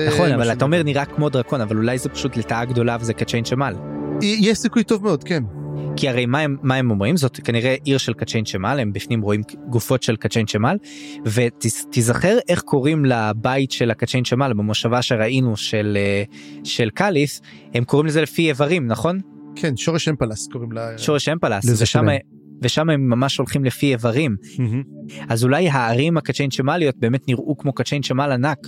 נכון אבל אתה אומר נראה כמו דרקון אבל אולי זה פשוט לטאה גדולה וזה קצ'יין שמאל. יש סיכוי טוב מאוד כן. כי הרי מה הם, מה הם אומרים זאת כנראה עיר של קצ'יין שמל הם בפנים רואים גופות של קצ'יין שמל ותיזכר איך קוראים לבית של הקצ'יין שמל במושבה שראינו של אה, של קאליס הם קוראים לזה לפי איברים נכון? כן שורש אמפלס קוראים לה שורש אמפלס ושם ושם הם ממש הולכים לפי איברים mm-hmm. אז אולי הערים הקצ'יין שמליות באמת נראו כמו קצ'יין שמל ענק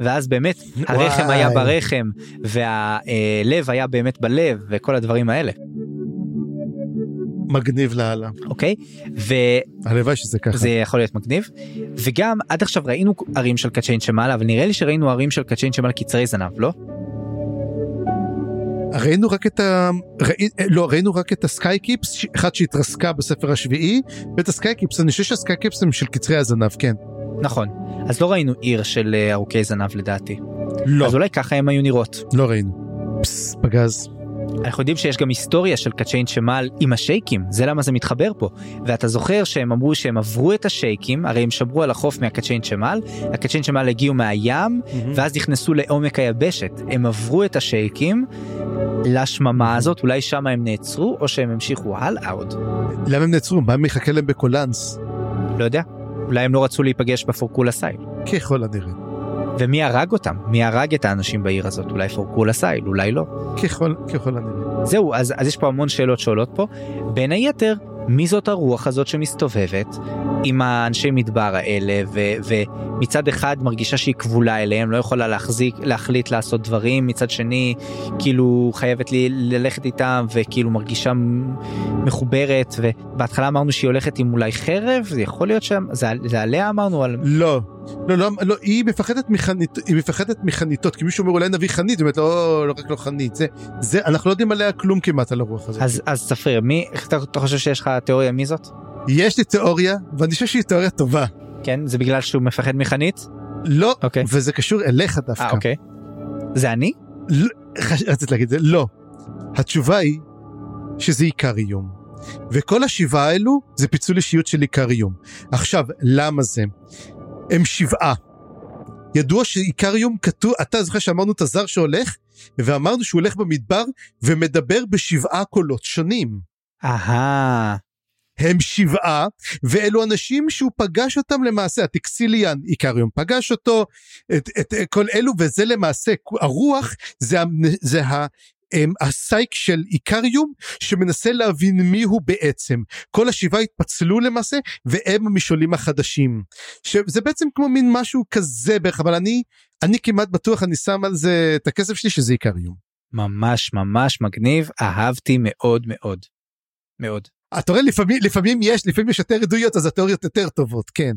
ואז באמת הרחם וואי. היה ברחם והלב היה באמת בלב וכל הדברים האלה. מגניב לאללה. אוקיי? ו... הלוואי שזה ככה. זה יכול להיות מגניב. וגם עד עכשיו ראינו ערים של קצ'יין שמעלה, אבל נראה לי שראינו ערים של קצ'יין שמעלה קצרי זנב, לא? ראינו רק את ה... ראי... לא, ראינו רק את ה sky keeps, אחת שהתרסקה בספר השביעי, ואת ה sky keeps, אני חושב שה sky keeps הם של קצרי הזנב, כן. נכון. אז לא ראינו עיר של אה, ארוכי זנב לדעתי. לא, אז אולי ככה הם היו נראות. לא ראינו. פס, פגז. אנחנו יודעים שיש גם היסטוריה של קצ'יין שמל עם השייקים, זה למה זה מתחבר פה. ואתה זוכר שהם אמרו שהם עברו את השייקים, הרי הם שמרו על החוף מהקצ'יין שמל, הקצ'יין שמל הגיעו מהים, ואז נכנסו לעומק היבשת. הם עברו את השייקים לשממה הזאת, אולי שם הם נעצרו, או שהם המשיכו הלאה עוד. למה הם נעצרו? מה מחכה להם בקולנס? לא יודע. אולי הם לא רצו להיפגש בפורקולה סייל. ככל הנראה. ומי הרג אותם? מי הרג את האנשים בעיר הזאת? אולי פורקולה סייל, אולי לא. ככל, ככל הנראה. זהו, אז, אז יש פה המון שאלות שעולות פה. בין היתר, מי זאת הרוח הזאת שמסתובבת עם האנשי מדבר האלה, ו, ומצד אחד מרגישה שהיא כבולה אליהם, לא יכולה להחזיק, להחליט לעשות דברים, מצד שני, כאילו חייבת לי ללכת איתם, וכאילו מרגישה מחוברת, ובהתחלה אמרנו שהיא הולכת עם אולי חרב, זה יכול להיות שם, זה, זה עליה אמרנו על... לא, לא, לא, לא, היא מפחדת מחנית, היא מפחדת מחניתות, כי מישהו אומר אולי נביא חנית, היא אומרת לא, לא רק לא חנית, זה, זה, אנחנו לא יודעים עליה כלום כמעט על הרוח הזאת. אז, אז ספריר, מי, אתה, אתה חושב שיש לך תיאוריה מי זאת? יש לי תיאוריה, ואני חושב שהיא תיאוריה טובה. כן, זה בגלל שהוא מפחד מחנית? לא, אוקיי. וזה קשור אליך דווקא. אה, אוקיי. זה אני? לא, חש- רציתי להגיד זה, לא. התשובה היא שזה עיקר איום. וכל השבעה האלו זה פיצול אישיות של עיקר איום. עכשיו, למה זה? הם שבעה. ידוע שעיקר איום כתוב, אתה זוכר שאמרנו את הזר שהולך, ואמרנו שהוא הולך במדבר ומדבר בשבעה קולות שונים. אהה. הם שבעה, ואלו אנשים שהוא פגש אותם למעשה, הטקסיליאן עיקריום פגש אותו, את, את, את כל אלו, וזה למעשה, הרוח זה, זה הסייק של איקריום שמנסה להבין מי הוא בעצם. כל השבעה התפצלו למעשה והם המשעולים החדשים. שזה בעצם כמו מין משהו כזה בערך אבל אני אני כמעט בטוח אני שם על זה את הכסף שלי שזה איקריום. ממש ממש מגניב, אהבתי מאוד מאוד. מאוד. אתה רואה לפעמים לפעמים יש לפעמים יש יותר עדויות אז התיאוריות יותר טובות כן.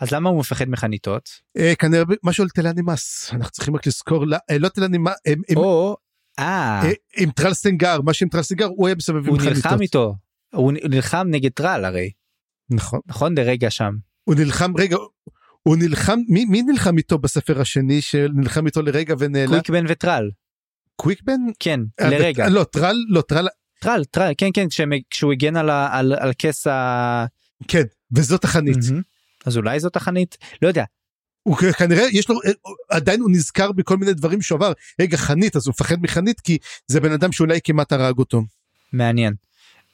אז למה הוא מפחד מחניתות? אה, כנראה משהו על תלנימאס אנחנו צריכים רק לזכור אה, לא תלנימאס הם, הם, או, אה, אה, עם טרלסנגר מה שעם טרלסנגר הוא היה מסובב עם הוא. נלחם איתו. הוא נלחם נגד טרל הרי, נכון. נכון? לרגע שם. הוא נלחם רגע הוא נלחם מי, מי נלחם איתו בספר השני שנלחם איתו לרגע ונעלם? קוויקבן וטרל. קוויקבן? כן, אה, לרגע. לא טרל לא טרל טרל, טרל, כן, כן, כשהם- כשהוא הגן על על- על כס ה... כן וזאת החנית. מהמם. אז אולי זאת החנית? לא יודע. הוא כנראה יש לו אה, עדיין הוא נזכר בכל מיני דברים שהוא עבר רגע חנית אז הוא מפחד מחנית כי זה בן אדם שאולי כמעט הרג אותו. מעניין.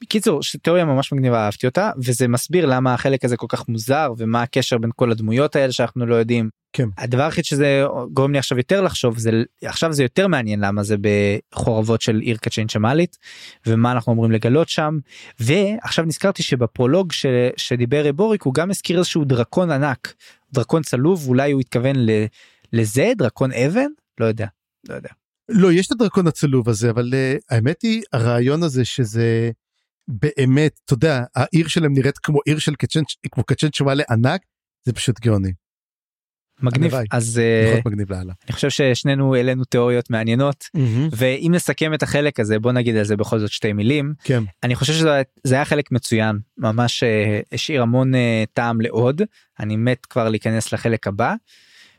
בקיצור, תיאוריה ממש מגניבה אהבתי אותה וזה מסביר למה החלק הזה כל כך מוזר ומה הקשר בין כל הדמויות האלה שאנחנו לא יודעים. כן. הדבר היחיד שזה גורם לי עכשיו יותר לחשוב זה עכשיו זה יותר מעניין למה זה בחורבות של עיר קצ'יין שמאלית ומה אנחנו אמורים לגלות שם ועכשיו נזכרתי שבפרולוג ש, שדיבר בוריק הוא גם הזכיר איזשהו דרקון ענק דרקון צלוב אולי הוא התכוון ל, לזה דרקון אבן לא יודע לא יודע. לא יש את הדרקון הצלוב הזה אבל uh, האמת היא הרעיון הזה שזה באמת אתה יודע העיר שלהם נראית כמו עיר של קצ'ן כמו שמעלה ענק זה פשוט גאוני. מגניב. הלוואי. אז אה, מגניב לאללה. אני חושב ששנינו העלינו תיאוריות מעניינות. ואם נסכם את החלק הזה בוא נגיד על זה בכל זאת שתי מילים. כן. אני חושב שזה זה היה חלק מצוין. ממש אה, השאיר המון אה, טעם לעוד. אני מת כבר להיכנס לחלק הבא.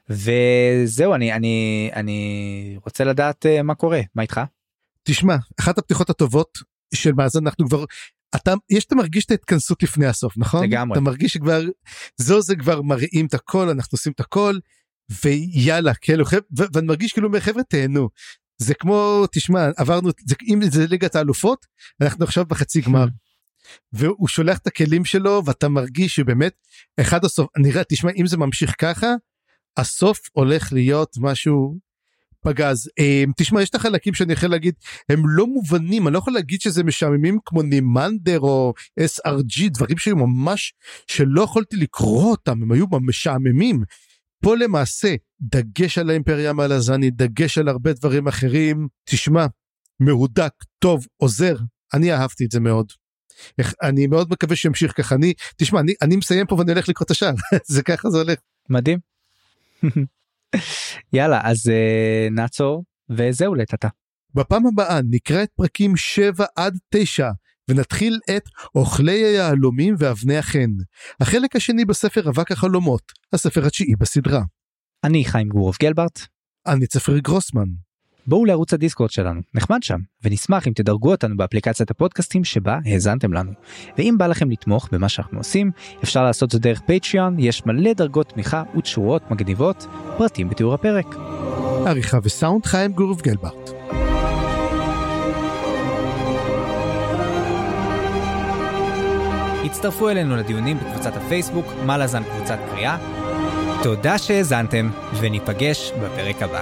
וזהו אני אני אני רוצה לדעת אה, מה קורה. מה איתך? תשמע אחת הפתיחות הטובות של מאזן אנחנו כבר אתה יש אתה מרגיש את ההתכנסות לפני הסוף נכון לגמרי. אתה מרגיש שכבר זו זה כבר מראים את הכל אנחנו עושים את הכל ויאללה כאילו ואני מרגיש כאילו חבר'ה תהנו זה כמו תשמע עברנו זה אם זה ליגת האלופות אנחנו עכשיו בחצי גמר. והוא שולח את הכלים שלו ואתה מרגיש שבאמת אחד הסוף נראה תשמע אם זה ממשיך ככה הסוף הולך להיות משהו פגז אה, תשמע יש את החלקים שאני יכול להגיד הם לא מובנים אני לא יכול להגיד שזה משעממים כמו נימנדר או srg דברים שהיו ממש שלא יכולתי לקרוא אותם הם היו משעממים. פה למעשה דגש על האימפריה מלזני דגש על הרבה דברים אחרים תשמע מהודק טוב עוזר אני אהבתי את זה מאוד. אני מאוד מקווה שימשיך ככה אני תשמע אני אני מסיים פה ואני הולך לקרוא את השאר <laughs> זה ככה זה הולך. מדהים. <laughs> יאללה אז uh, נעצור וזהו עתה. בפעם הבאה נקרא את פרקים 7 עד 9 ונתחיל את אוכלי היהלומים ואבני החן. החלק השני בספר אבק החלומות, הספר התשיעי בסדרה. אני חיים גורוב גלברט. אני צפריר גרוסמן. בואו לערוץ הדיסקורד שלנו, נחמד שם, ונשמח אם תדרגו אותנו באפליקציית הפודקאסטים שבה האזנתם לנו. ואם בא לכם לתמוך במה שאנחנו עושים, אפשר לעשות זאת דרך פטריון, יש מלא דרגות תמיכה ותשורות מגניבות, פרטים בתיאור הפרק. עריכה וסאונד חיים גורוב גלברט. הצטרפו אלינו לדיונים בקבוצת הפייסבוק, מה לזן קבוצת קריאה. תודה שהאזנתם, וניפגש בפרק הבא.